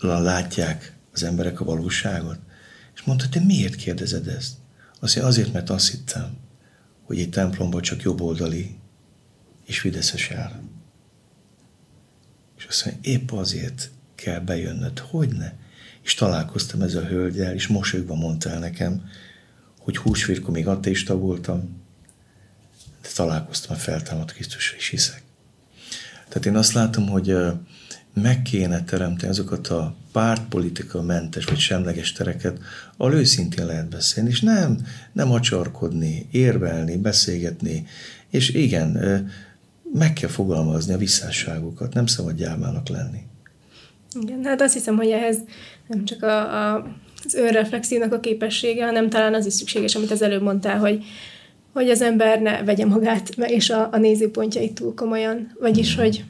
látják az emberek a valóságot. És mondta, te miért kérdezed ezt? Azt mondja, azért, mert azt hittem, hogy egy templomban csak jobboldali és fideszes jár. És azt mondja, épp azért kell bejönnöd, hogy ne? És találkoztam ezzel a hölgyel, és mosolyogva mondta el nekem, hogy húsvérkor még ateista voltam, de találkoztam a feltámadt Krisztusra, és hiszek. Tehát én azt látom, hogy meg kéne teremteni azokat a pártpolitika mentes vagy semleges tereket, ahol őszintén lehet beszélni, és nem, nem acsarkodni, érvelni, beszélgetni, és igen, meg kell fogalmazni a visszásságokat, nem szabad gyámának lenni. Igen, hát azt hiszem, hogy ehhez nem csak a, a, az önreflexiónak a képessége, hanem talán az is szükséges, amit az előbb mondtál, hogy, hogy az ember ne vegye magát és a, a nézőpontjait túl komolyan, vagyis, hogy,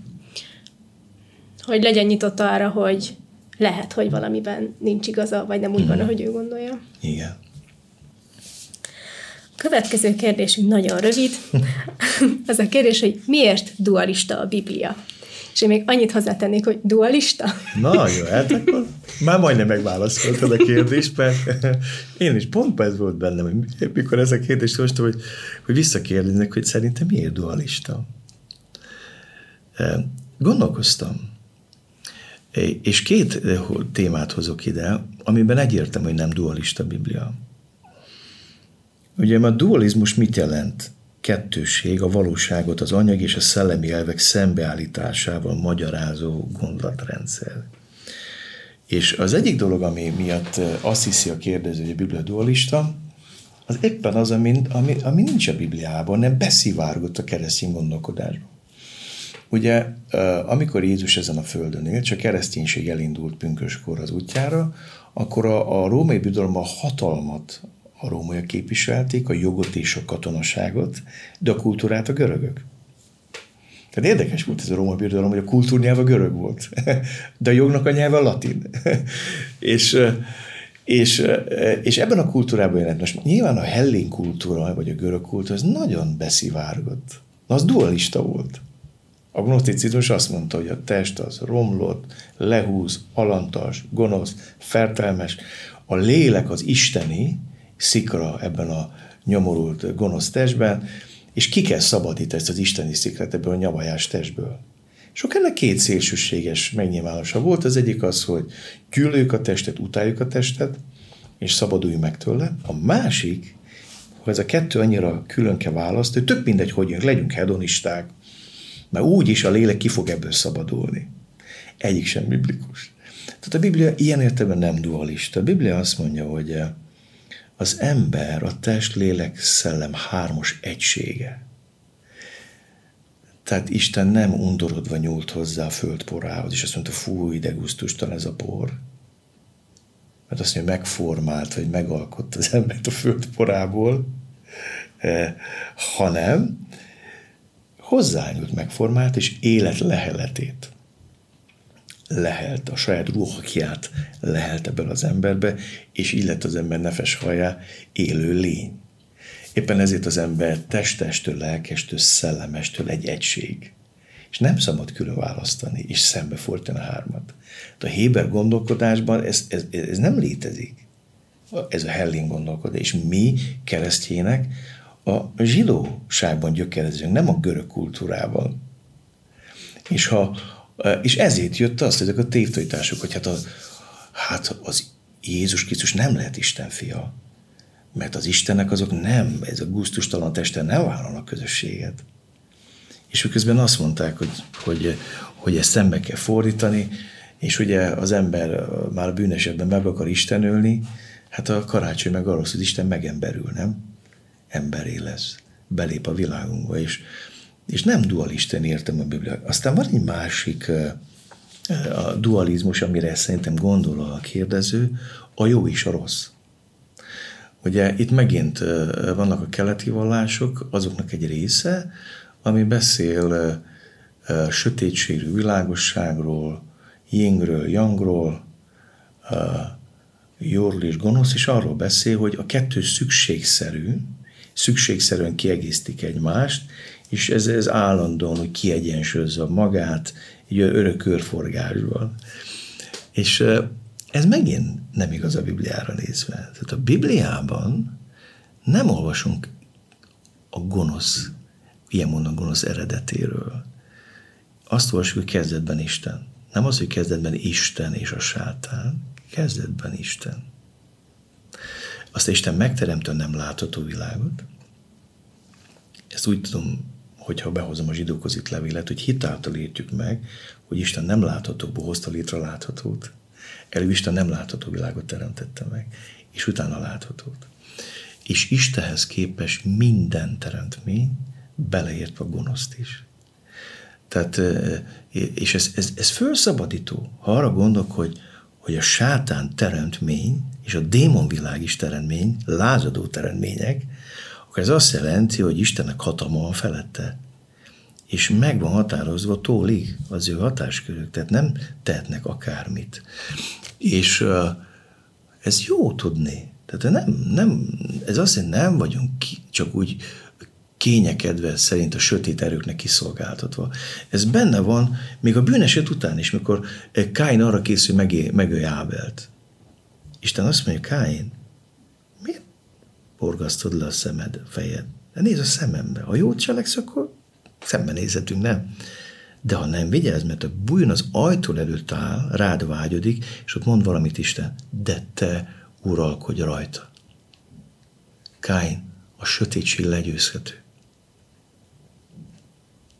hogy legyen nyitott arra, hogy lehet, hogy valamiben nincs igaza, vagy nem úgy van, ahogy ő gondolja. Igen. A következő kérdésünk nagyon rövid. Az a kérdés, hogy miért dualista a Biblia? És én még annyit hozzátennék, hogy dualista. Na jó, hát akkor már majdnem megválaszoltad a kérdést, mert én is pont ez volt bennem, hogy mikor ez a kérdést hoztam, hogy, hogy visszakérdeznek, hogy szerintem miért dualista. Gondolkoztam, és két témát hozok ide, amiben egyértelmű, hogy nem dualista Biblia. Ugye a dualizmus mit jelent? Kettőség, a valóságot az anyag és a szellemi elvek szembeállításával magyarázó gondolatrendszer. És az egyik dolog, ami miatt azt hiszi a kérdező, hogy a Biblia dualista, az éppen az, ami, ami, ami nincs a Bibliában, nem beszivárgott a keresztény gondolkodásban. Ugye, amikor Jézus ezen a földön élt, csak kereszténység elindult pünköskor az útjára, akkor a, a római birodalom a hatalmat a rómaiak képviselték, a jogot és a katonaságot, de a kultúrát a görögök. Tehát érdekes volt ez a római birodalom, hogy a kultúrnyelv a görög volt, de a jognak a nyelve a latin. és, és, és ebben a kultúrában jelent. Most nyilván a hellén kultúra, vagy a görög kultúra, az nagyon beszivárgott. Az dualista volt. A gnoszticizmus azt mondta, hogy a test az romlott, lehúz, alantas, gonosz, fertelmes. A lélek az isteni, szikra ebben a nyomorult, gonosz testben, és ki kell szabadítani ezt az isteni szikret ebből a nyavajás testből. Akkor ennek két szélsőséges megnyilvánosa volt. Az egyik az, hogy gyűlőjük a testet, utáljuk a testet, és szabadulj meg tőle. A másik, hogy ez a kettő annyira külön kell választani, hogy tök mindegy, hogy jön, legyünk hedonisták, mert úgyis a lélek ki fog ebből szabadulni. Egyik sem biblikus. Tehát a Biblia ilyen értelemben nem dualista. A Biblia azt mondja, hogy az ember a test, lélek, szellem hármas egysége. Tehát Isten nem undorodva nyúlt hozzá a földporához, és azt mondta, fú, ide gusztustalan ez a por. Mert azt mondja, megformált, vagy megalkotta az embert a földporából, eh, hanem hozzányúlt, megformált, és élet leheletét lehelt, a saját ruhakját lehelt ebből az emberbe, és így lett az ember nefes hajá élő lény. Éppen ezért az ember testestől, lelkestől, szellemestől egy egység. És nem szabad külön választani, és szembe fordítani a hármat. De a Héber gondolkodásban ez, ez, ez nem létezik. Ez a Helling gondolkodás. És mi, keresztjének, a zsidóságban gyökerezünk, nem a görög kultúrával. És ha és ezért jött azt, ezek a tévtanítások, hogy hát, a, hát az Jézus Krisztus nem lehet Isten fia, mert az Istennek azok nem, ez a gusztustalan testen nem vállalnak közösséget. És közben azt mondták, hogy, hogy, hogy ezt szembe kell fordítani, és ugye az ember már bűnesetben meg akar Isten ölni, hát a karácsony meg arról, hogy az Isten megemberül, nem? Emberé lesz, belép a világunkba, és és nem dualisten értem a Biblia. Aztán van egy másik a dualizmus, amire szerintem gondol a kérdező, a jó és a rossz. Ugye itt megint vannak a keleti vallások, azoknak egy része, ami beszél sötétségről, világosságról, yingről, yangról, jóról és gonosz, és arról beszél, hogy a kettő szükségszerű, szükségszerűen kiegészítik egymást, és ez, ez állandóan, hogy kiegyensúlyozza magát egy örök körforgásban. És ez megint nem igaz a Bibliára nézve. Tehát a Bibliában nem olvasunk a gonosz, ilyen mondom, gonosz eredetéről. Azt olvasjuk, hogy kezdetben Isten. Nem az, hogy kezdetben Isten és a sátán, kezdetben Isten. Azt Isten megteremtő nem látható világot. Ezt úgy tudom hogyha behozom a zsidókhoz itt levélet, hogy hitáltal értjük meg, hogy Isten nem láthatóból hozta létre a láthatót. Előbb Isten nem látható világot teremtette meg, és utána láthatót. És Istenhez képes minden teremtmény, beleértve a gonoszt is. Tehát, és ez, ez, ez felszabadító, ha arra gondolok, hogy, hogy a sátán teremtmény, és a démonvilág is teremtmény, lázadó teremtmények, akkor ez azt jelenti, hogy Istennek hatalma van felette. És meg van határozva tólig az ő hatáskörük, tehát nem tehetnek akármit. És ez jó tudni. Tehát nem, nem, ez azt jelenti, nem vagyunk ki, csak úgy kényekedve szerint a sötét erőknek kiszolgáltatva. Ez benne van még a bűneset után is, mikor Káin arra készül megé, megölj Ábelt. Isten azt mondja, Káin, porgasztod le a szemed, fejed. De nézd a szemembe. Ha jót cseleksz, akkor szembenézhetünk, nem? De ha nem vigyázz, mert a bújjon az ajtó előtt áll, rád vágyodik, és ott mond valamit Isten, de te uralkodj rajta. Káin, a sötétség legyőzhető.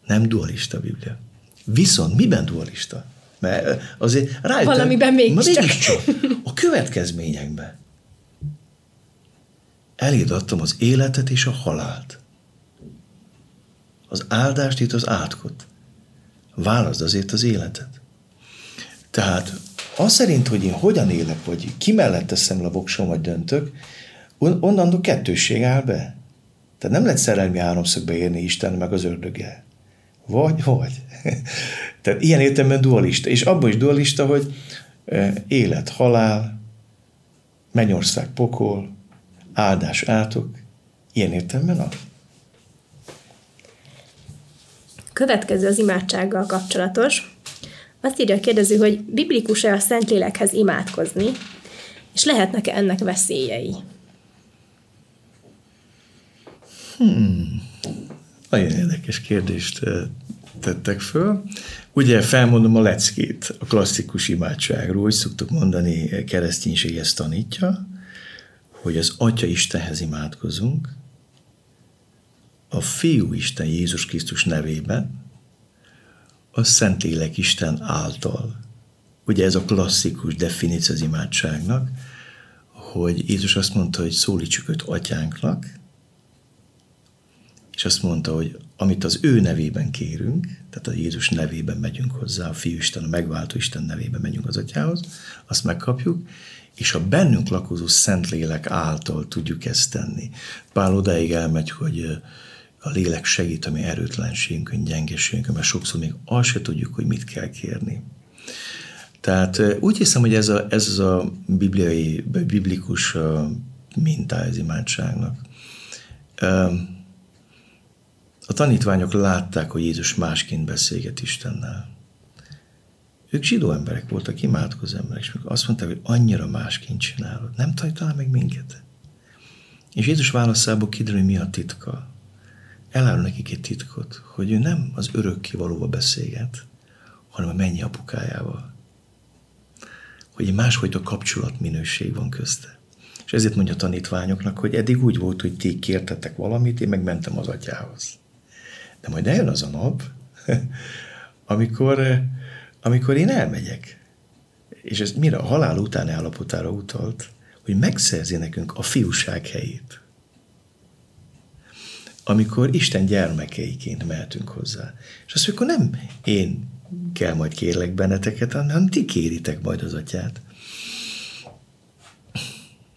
Nem dualista Biblia. Viszont miben dualista? Mert azért rájöttem... Valamiben mégiscsak. mégiscsak. A következményekben eléd adtam az életet és a halált. Az áldást, itt az átkot. Válaszd azért az életet. Tehát az szerint, hogy én hogyan élek, vagy ki mellett teszem le a voksom, vagy döntök, onnantól kettősség áll be. Tehát nem lehet szerelmi háromszögbe érni Isten meg az ördöge. Vagy, vagy. Tehát ilyen értelemben dualista. És abban is dualista, hogy élet, halál, mennyország, pokol, áldás átok, ilyen értelemben a Következő az imádsággal kapcsolatos. Azt írja a kérdező, hogy biblikus-e a Szentlélekhez imádkozni, és lehetnek-e ennek veszélyei? Hmm. Nagyon érdekes kérdést tettek föl. Ugye felmondom a leckét a klasszikus imádságról, hogy szoktuk mondani, kereszténység ezt tanítja, hogy az Atya Istenhez imádkozunk, a Fiú Isten Jézus Krisztus nevében, a Szentlélek Isten által. Ugye ez a klasszikus definíció az imádságnak, hogy Jézus azt mondta, hogy szólítsuk őt atyánknak, és azt mondta, hogy amit az ő nevében kérünk, tehát a Jézus nevében megyünk hozzá, a Fiú Isten, a megváltó Isten nevében megyünk az atyához, azt megkapjuk, és a bennünk lakozó Szentlélek által tudjuk ezt tenni. Pál odáig elmegy, hogy a lélek segít a mi erőtlenségünkön, gyengeségünkön, mert sokszor még azt se tudjuk, hogy mit kell kérni. Tehát úgy hiszem, hogy ez, a, ez az a bibliai, biblikus mintája az imádságnak. A tanítványok látták, hogy Jézus másként beszélget Istennel. Ők zsidó emberek voltak, imádkozó emberek, és azt mondták, hogy annyira másként csinálod. Nem tanítanál meg minket? És Jézus válaszából kiderül, mi a titka. Elárul nekik egy titkot, hogy ő nem az örökké valóba beszélget, hanem a mennyi apukájával. Hogy egy másfajta kapcsolatminőség van közte. És ezért mondja a tanítványoknak, hogy eddig úgy volt, hogy ti kértetek valamit, én meg mentem az atyához. De majd eljön az a nap, amikor, amikor én elmegyek. És ez mire a halál utáni állapotára utalt, hogy megszerzi nekünk a fiúság helyét. Amikor Isten gyermekeiként mehetünk hozzá. És azt mondjuk, nem én kell majd kérlek benneteket, hanem ti kéritek majd az atyát.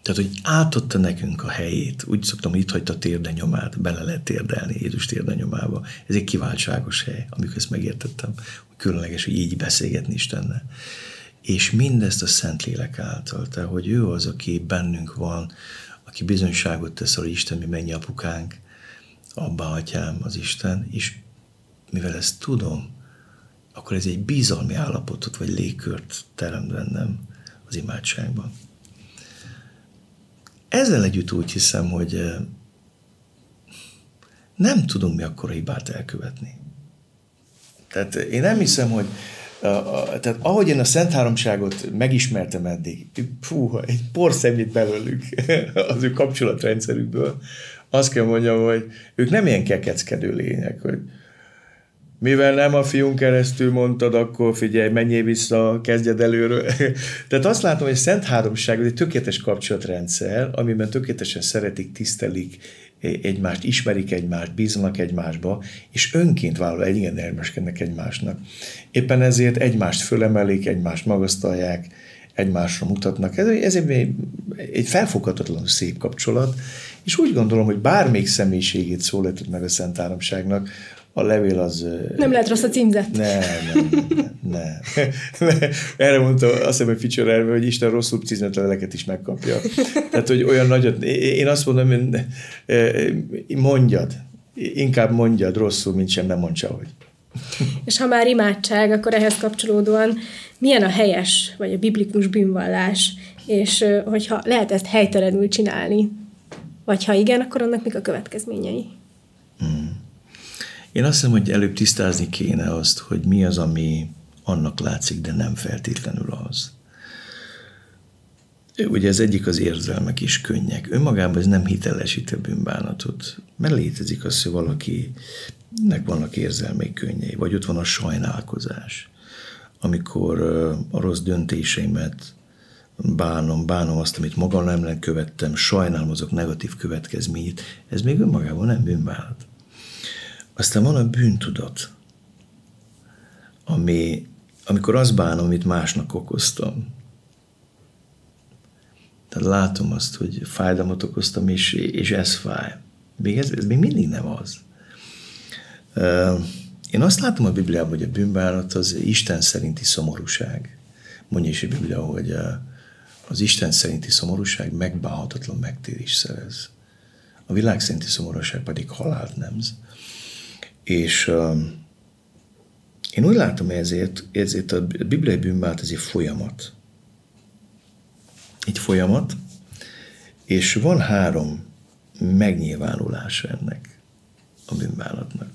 Tehát, hogy átadta nekünk a helyét. Úgy szoktam, itt hagyta a térde nyomát, bele lehet térdelni Jézus térde nyomába. Ez egy kiváltságos hely, amikor ezt megértettem, hogy különleges, hogy így beszélgetni Istennel. És mindezt a Szentlélek által, tehát, hogy ő az, aki bennünk van, aki bizonyságot tesz, hogy Isten mi mennyi apukánk, abba atyám az Isten, és mivel ezt tudom, akkor ez egy bizalmi állapotot vagy légkört teremt bennem az imádságban. Ezzel együtt úgy hiszem, hogy nem tudunk mi akkor hibát elkövetni. Tehát én nem hiszem, hogy tehát ahogy én a Szent Háromságot megismertem eddig, fú, egy porszemét belőlük az ő kapcsolatrendszerükből, azt kell mondjam, hogy ők nem ilyen kekeckedő lények, hogy mivel nem a fiún keresztül mondtad, akkor figyelj, menjél vissza, kezdjed előről. Tehát azt látom, hogy a Szent Háromság egy tökéletes kapcsolatrendszer, amiben tökéletesen szeretik, tisztelik egymást, ismerik egymást, bíznak egymásba, és önként vállal egy igen elmeskednek egymásnak. Éppen ezért egymást fölemelik, egymást magasztalják, egymásra mutatnak. Ez, ez egy, egy felfoghatatlan szép kapcsolat, és úgy gondolom, hogy bármelyik személyiségét szólított meg a Szent Háromságnak, a levél az... Nem lehet rossz a címzet. Nem, nem, nem. nem. Erre mondta azt hiszem, hogy Fischer erve, hogy Isten rosszul címzett leleket is megkapja. Tehát, hogy olyan nagyot... Én azt mondom, hogy mondjad. Inkább mondjad rosszul, mint sem nem mondja, hogy. És ha már imádság, akkor ehhez kapcsolódóan milyen a helyes, vagy a biblikus bűnvallás, és hogyha lehet ezt helytelenül csinálni, vagy ha igen, akkor annak mik a következményei? Hmm. Én azt hiszem, hogy előbb tisztázni kéne azt, hogy mi az, ami annak látszik, de nem feltétlenül az. Ugye ez egyik az érzelmek is könnyek. Önmagában ez nem hitelesít a bűnbánatot, mert létezik az, hogy valakinek vannak érzelmei könnyei, vagy ott van a sajnálkozás, amikor a rossz döntéseimet bánom, bánom azt, amit maga nem követtem, sajnálom azok negatív következményét, ez még önmagában nem bűnbánat. Aztán van a bűntudat, ami, amikor azt bánom, amit másnak okoztam. Tehát látom azt, hogy fájdalmat okoztam, és, és ez fáj. Még ez, ez még mindig nem az. Én azt látom a Bibliában, hogy a bűnbánat az Isten szerinti szomorúság. Mondja is a Biblia, hogy az Isten szerinti szomorúság megbánhatatlan megtérés szerez. A világ szerinti szomorúság pedig halált nemz. És uh, én úgy látom ezért, ezért a bibliai bűnbánat ez egy folyamat. Egy folyamat, és van három megnyilvánulása ennek a bűnbánatnak.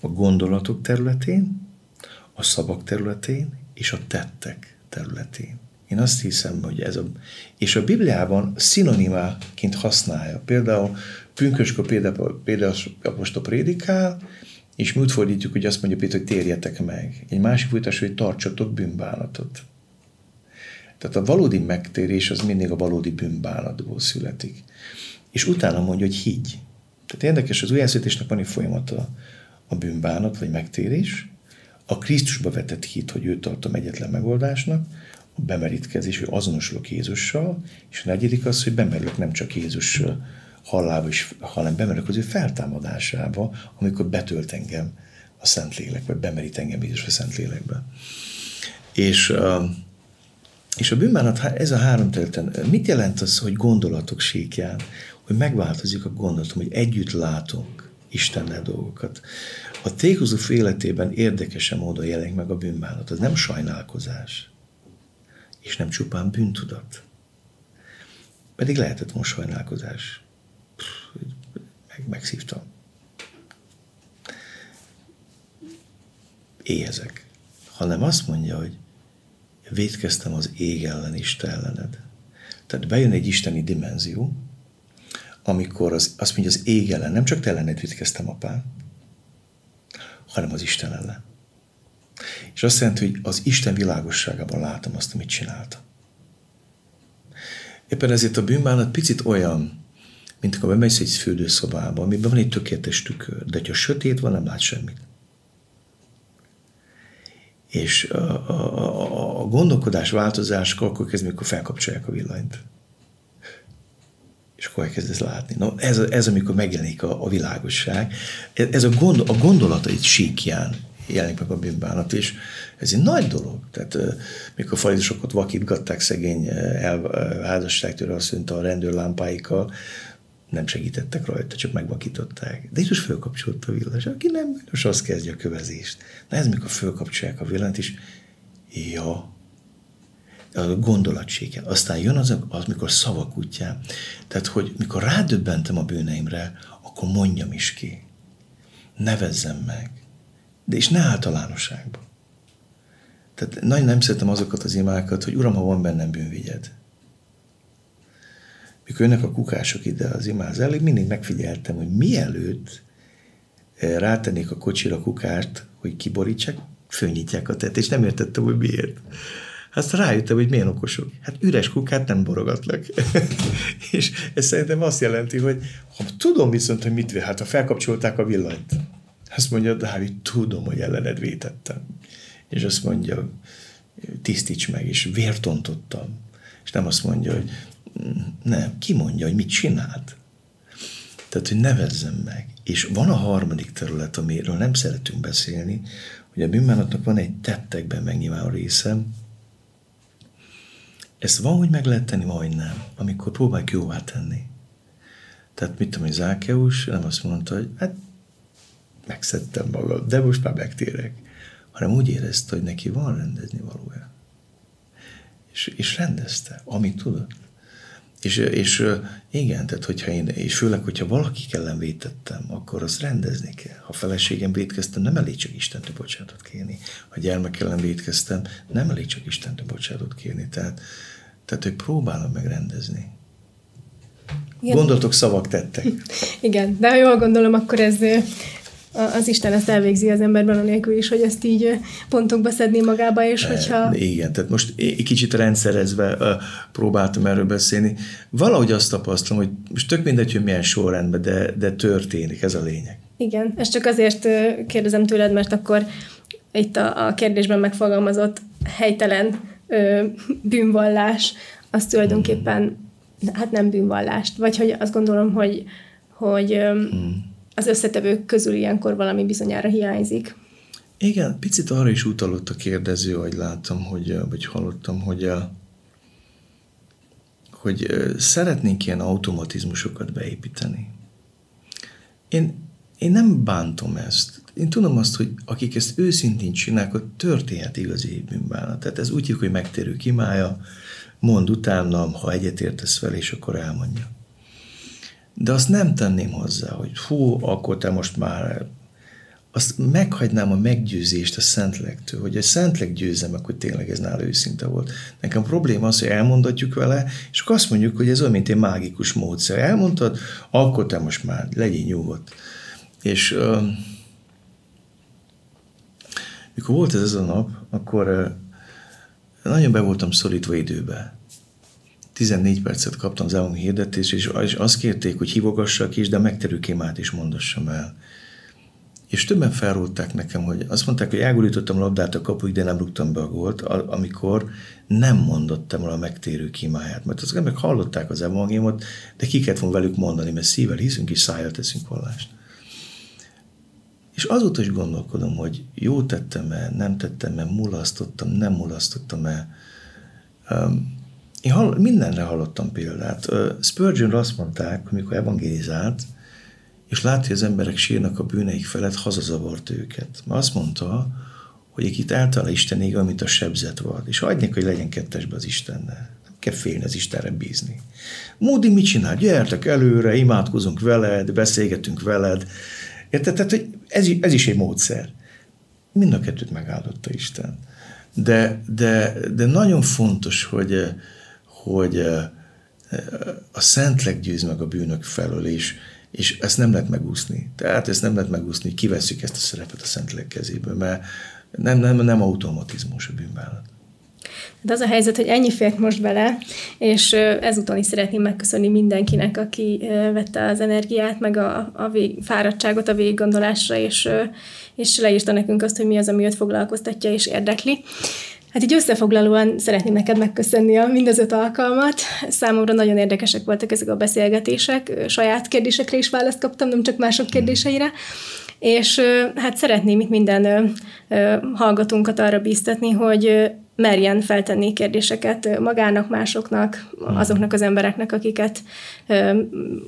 a gondolatok területén, a szavak területén és a tettek területén. Én azt hiszem, hogy ez a... És a Bibliában szinonimáként használja. Például Pünköskor például, például apostol prédikál, és mi úgy fordítjuk, hogy azt mondja Péter, hogy térjetek meg. Egy másik folytás, hogy tartsatok bűnbánatot. Tehát a valódi megtérés az mindig a valódi bűnbánatból születik. És utána mondja, hogy higgy. Tehát érdekes, az újjászítésnek van egy folyamata a bűnbánat, vagy megtérés, a Krisztusba vetett hit, hogy őt tartom egyetlen megoldásnak, a bemerítkezés, hogy azonosulok Jézussal, és a negyedik az, hogy bemerülök nem csak Jézus hallába, bemerülök az ő feltámadásába, amikor betölt engem a Szentlélek, vagy bemerít engem Jézus a Szentlélekbe. És, és a bűnbánat, ez a három területen, mit jelent az, hogy gondolatok síkján, hogy megváltozik a gondolatom, hogy együtt látunk Istennel dolgokat. A Tékozuf életében érdekesen módon jelenik meg a bűnbánat. Az nem sajnálkozás, és nem csupán bűntudat. Pedig lehetett most sajnálkozás. Meg, megszívtam. Éhezek. Hanem azt mondja, hogy védkeztem az ég ellen, Isten ellened. Tehát bejön egy isteni dimenzió, amikor az, azt mondja, az ég ellen, nem csak te ellened védkeztem, apám, hanem az Isten ellen. És azt jelenti, hogy az Isten világosságában látom azt, amit csináltam. Éppen ezért a bűnbánat picit olyan, mint amikor bemegy egy fürdőszobába, amiben van egy tökéletes tükör, de ha sötét van, nem lát semmit. És a, a, a, a gondolkodás változás akkor kezd, amikor felkapcsolják a villanyt. És akkor elkezdesz látni. No, ez, ez amikor megjelenik a, a világosság. Ez a, gond, a gondolatait síkján jelenik meg a bűnbánat, és ez egy nagy dolog. Tehát mikor farizosokat vakítgatták szegény házasságtől, azt mondta a rendőrlámpáikkal, nem segítettek rajta, csak megvakították. De Jézus fölkapcsolta a villanyt, aki nem, most azt kezdje a kövezést. Na ez mikor fölkapcsolják a villanyt, is, ja, a gondolatsége. Aztán jön az, az, mikor szavak útján. Tehát, hogy mikor rádöbbentem a bűneimre, akkor mondjam is ki. Nevezzem meg. De és ne általánosságban. Tehát nagyon nem szeretem azokat az imákat, hogy Uram, ha van bennem bűnvigyed. Mikor jönnek a kukások ide az imáz elég, mindig megfigyeltem, hogy mielőtt eh, rátennék a kocsira kukást, hogy kiborítsák, fölnyitják a tett, és nem értettem, hogy miért. Aztán rájöttem, hogy milyen okosok. Hát üres kukát nem borogatlak. és ez szerintem azt jelenti, hogy ha tudom viszont, hogy mit hát ha felkapcsolták a villanyt, azt mondja, Dávid, tudom, hogy ellened vétettem. És azt mondja, tisztíts meg, és vértontottam. És nem azt mondja, hogy nem, ki mondja, hogy mit csinált. Tehát, hogy nevezzem meg. És van a harmadik terület, amiről nem szeretünk beszélni, hogy a bűnbánatnak van egy tettekben megnyilvánuló része, ezt van, hogy meg lehet tenni, vagy nem, amikor próbáljuk jóvá tenni. Tehát mit tudom, hogy Zákeus nem azt mondta, hogy hát megszedtem magam, de most már megtérek. Hanem úgy érezte, hogy neki van rendezni valója. És, és rendezte, amit tudott. És, és igen, tehát hogyha én, és főleg, hogyha valaki ellen vétettem, akkor azt rendezni kell. Ha feleségem vétkeztem, nem elég csak Istentől bocsátot kérni. Ha gyermek ellen vétkeztem, nem elég csak Istentől bocsátot kérni. Tehát, tehát hogy próbálom megrendezni. Igen. Gondolatok, szavak tettek. Igen, de ha jól gondolom, akkor ez az Isten ezt elvégzi az emberben, anélkül is, hogy ezt így pontokba szedné magába, és e, hogyha... Igen, tehát most egy kicsit rendszerezve próbáltam erről beszélni. Valahogy azt tapasztalom, hogy most tök mindegy, hogy milyen sorrendben, de, de történik, ez a lényeg. Igen, ezt csak azért kérdezem tőled, mert akkor itt a, a kérdésben megfogalmazott helytelen ö, bűnvallás, az tulajdonképpen hát nem bűnvallást, vagy hogy azt gondolom, hogy, hogy hmm az összetevők közül ilyenkor valami bizonyára hiányzik. Igen, picit arra is utalott a kérdező, hogy láttam, hogy, vagy hallottam, hogy, a, hogy szeretnénk ilyen automatizmusokat beépíteni. Én, én nem bántom ezt. Én tudom azt, hogy akik ezt őszintén csinálják, hogy történhet igazi bűnbánat. Tehát ez úgy hívjuk, hogy megtérő kimája, mond utánam, ha egyetértesz vele, és akkor elmondja. De azt nem tenném hozzá, hogy hú, akkor te most már azt meghagynám a meggyőzést a Szentlegtől, hogy a Szentleg győzze meg, hogy tényleg ez nála őszinte volt. Nekem probléma az, hogy elmondatjuk vele, és akkor azt mondjuk, hogy ez olyan, mint egy mágikus módszer. Elmondtad, akkor te most már legyél nyugodt. És uh, mikor volt ez az a nap, akkor uh, nagyon be voltam szorítva időbe. 14 percet kaptam az állam hirdetést, és azt kérték, hogy hívogassak is, de megterű kémát is mondassam el. És többen felrúgták nekem, hogy azt mondták, hogy elgurítottam a labdát a kapuig, de nem rúgtam be a gólt, amikor nem mondottam el a megtérő kímáját. Mert az emberek hallották az evangéliumot, de ki kellett volna velük mondani, mert szívvel hiszünk és szájjal teszünk vallást. És azóta is gondolkodom, hogy jó tettem-e, nem tettem-e, mulasztottam, nem mulasztottam-e. Én hall, mindenre hallottam példát. Spurgeon azt mondták, amikor evangélizált, és látja, hogy az emberek sírnak a bűneik felett, hazazavart őket. Mert azt mondta, hogy itt általa Isten ég, amit a sebzet volt, és hagynék, hogy legyen kettesbe az Istennel. Nem kell félni az Istenre bízni. Módi mit csinál? Gyertek előre, imádkozunk veled, beszélgetünk veled. Érted? Tehát, hogy ez, ez is egy módszer. Mind a kettőt megáldotta Isten. De, de, de nagyon fontos, hogy, hogy a Szentleg győz meg a bűnök felől, és, és ezt nem lehet megúszni. Tehát ezt nem lehet megúszni, hogy kivesszük ezt a szerepet a Szentlélek kezéből, mert nem, nem, nem automatizmus a bűnvállalat. De az a helyzet, hogy ennyi fért most bele, és ezúton is szeretném megköszönni mindenkinek, aki vette az energiát, meg a, a vég, fáradtságot a végiggondolásra, és, és leírta nekünk azt, hogy mi az, ami őt foglalkoztatja és érdekli. Hát így összefoglalóan szeretném neked megköszönni a mind az öt alkalmat. Számomra nagyon érdekesek voltak ezek a beszélgetések, saját kérdésekre is választ kaptam, nem csak mások kérdéseire. És hát szeretném itt minden hallgatónkat arra bíztatni, hogy merjen feltenni kérdéseket magának, másoknak, azoknak az embereknek, akiket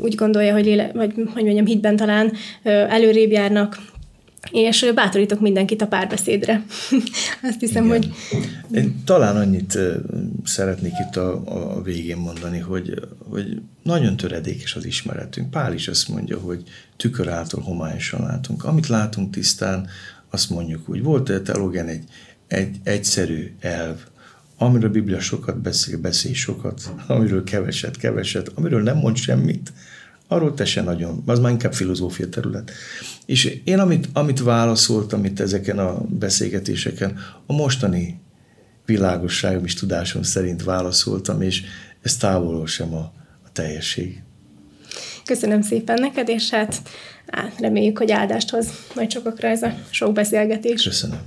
úgy gondolja, hogy, léle, vagy hogy mondjam, hitben talán előrébb járnak, és bátorítok mindenkit a párbeszédre. Azt hiszem, Igen. hogy... Én talán annyit szeretnék itt a, a végén mondani, hogy, hogy nagyon töredékes az ismeretünk. Pál is azt mondja, hogy tükör által homályosan látunk. Amit látunk tisztán, azt mondjuk úgy. Volt teológián egy, egy egyszerű elv, amiről a Biblia sokat beszél, beszél sokat, amiről keveset, keveset, amiről nem mond semmit, arról te se nagyon, az már inkább filozófia terület. És én, amit, amit válaszoltam itt ezeken a beszélgetéseken, a mostani világosságom és tudásom szerint válaszoltam, és ez távolról sem a, a teljesség. Köszönöm szépen neked, és hát á, reméljük, hogy áldást hoz majd sokakra ez a sok beszélgetés. Köszönöm.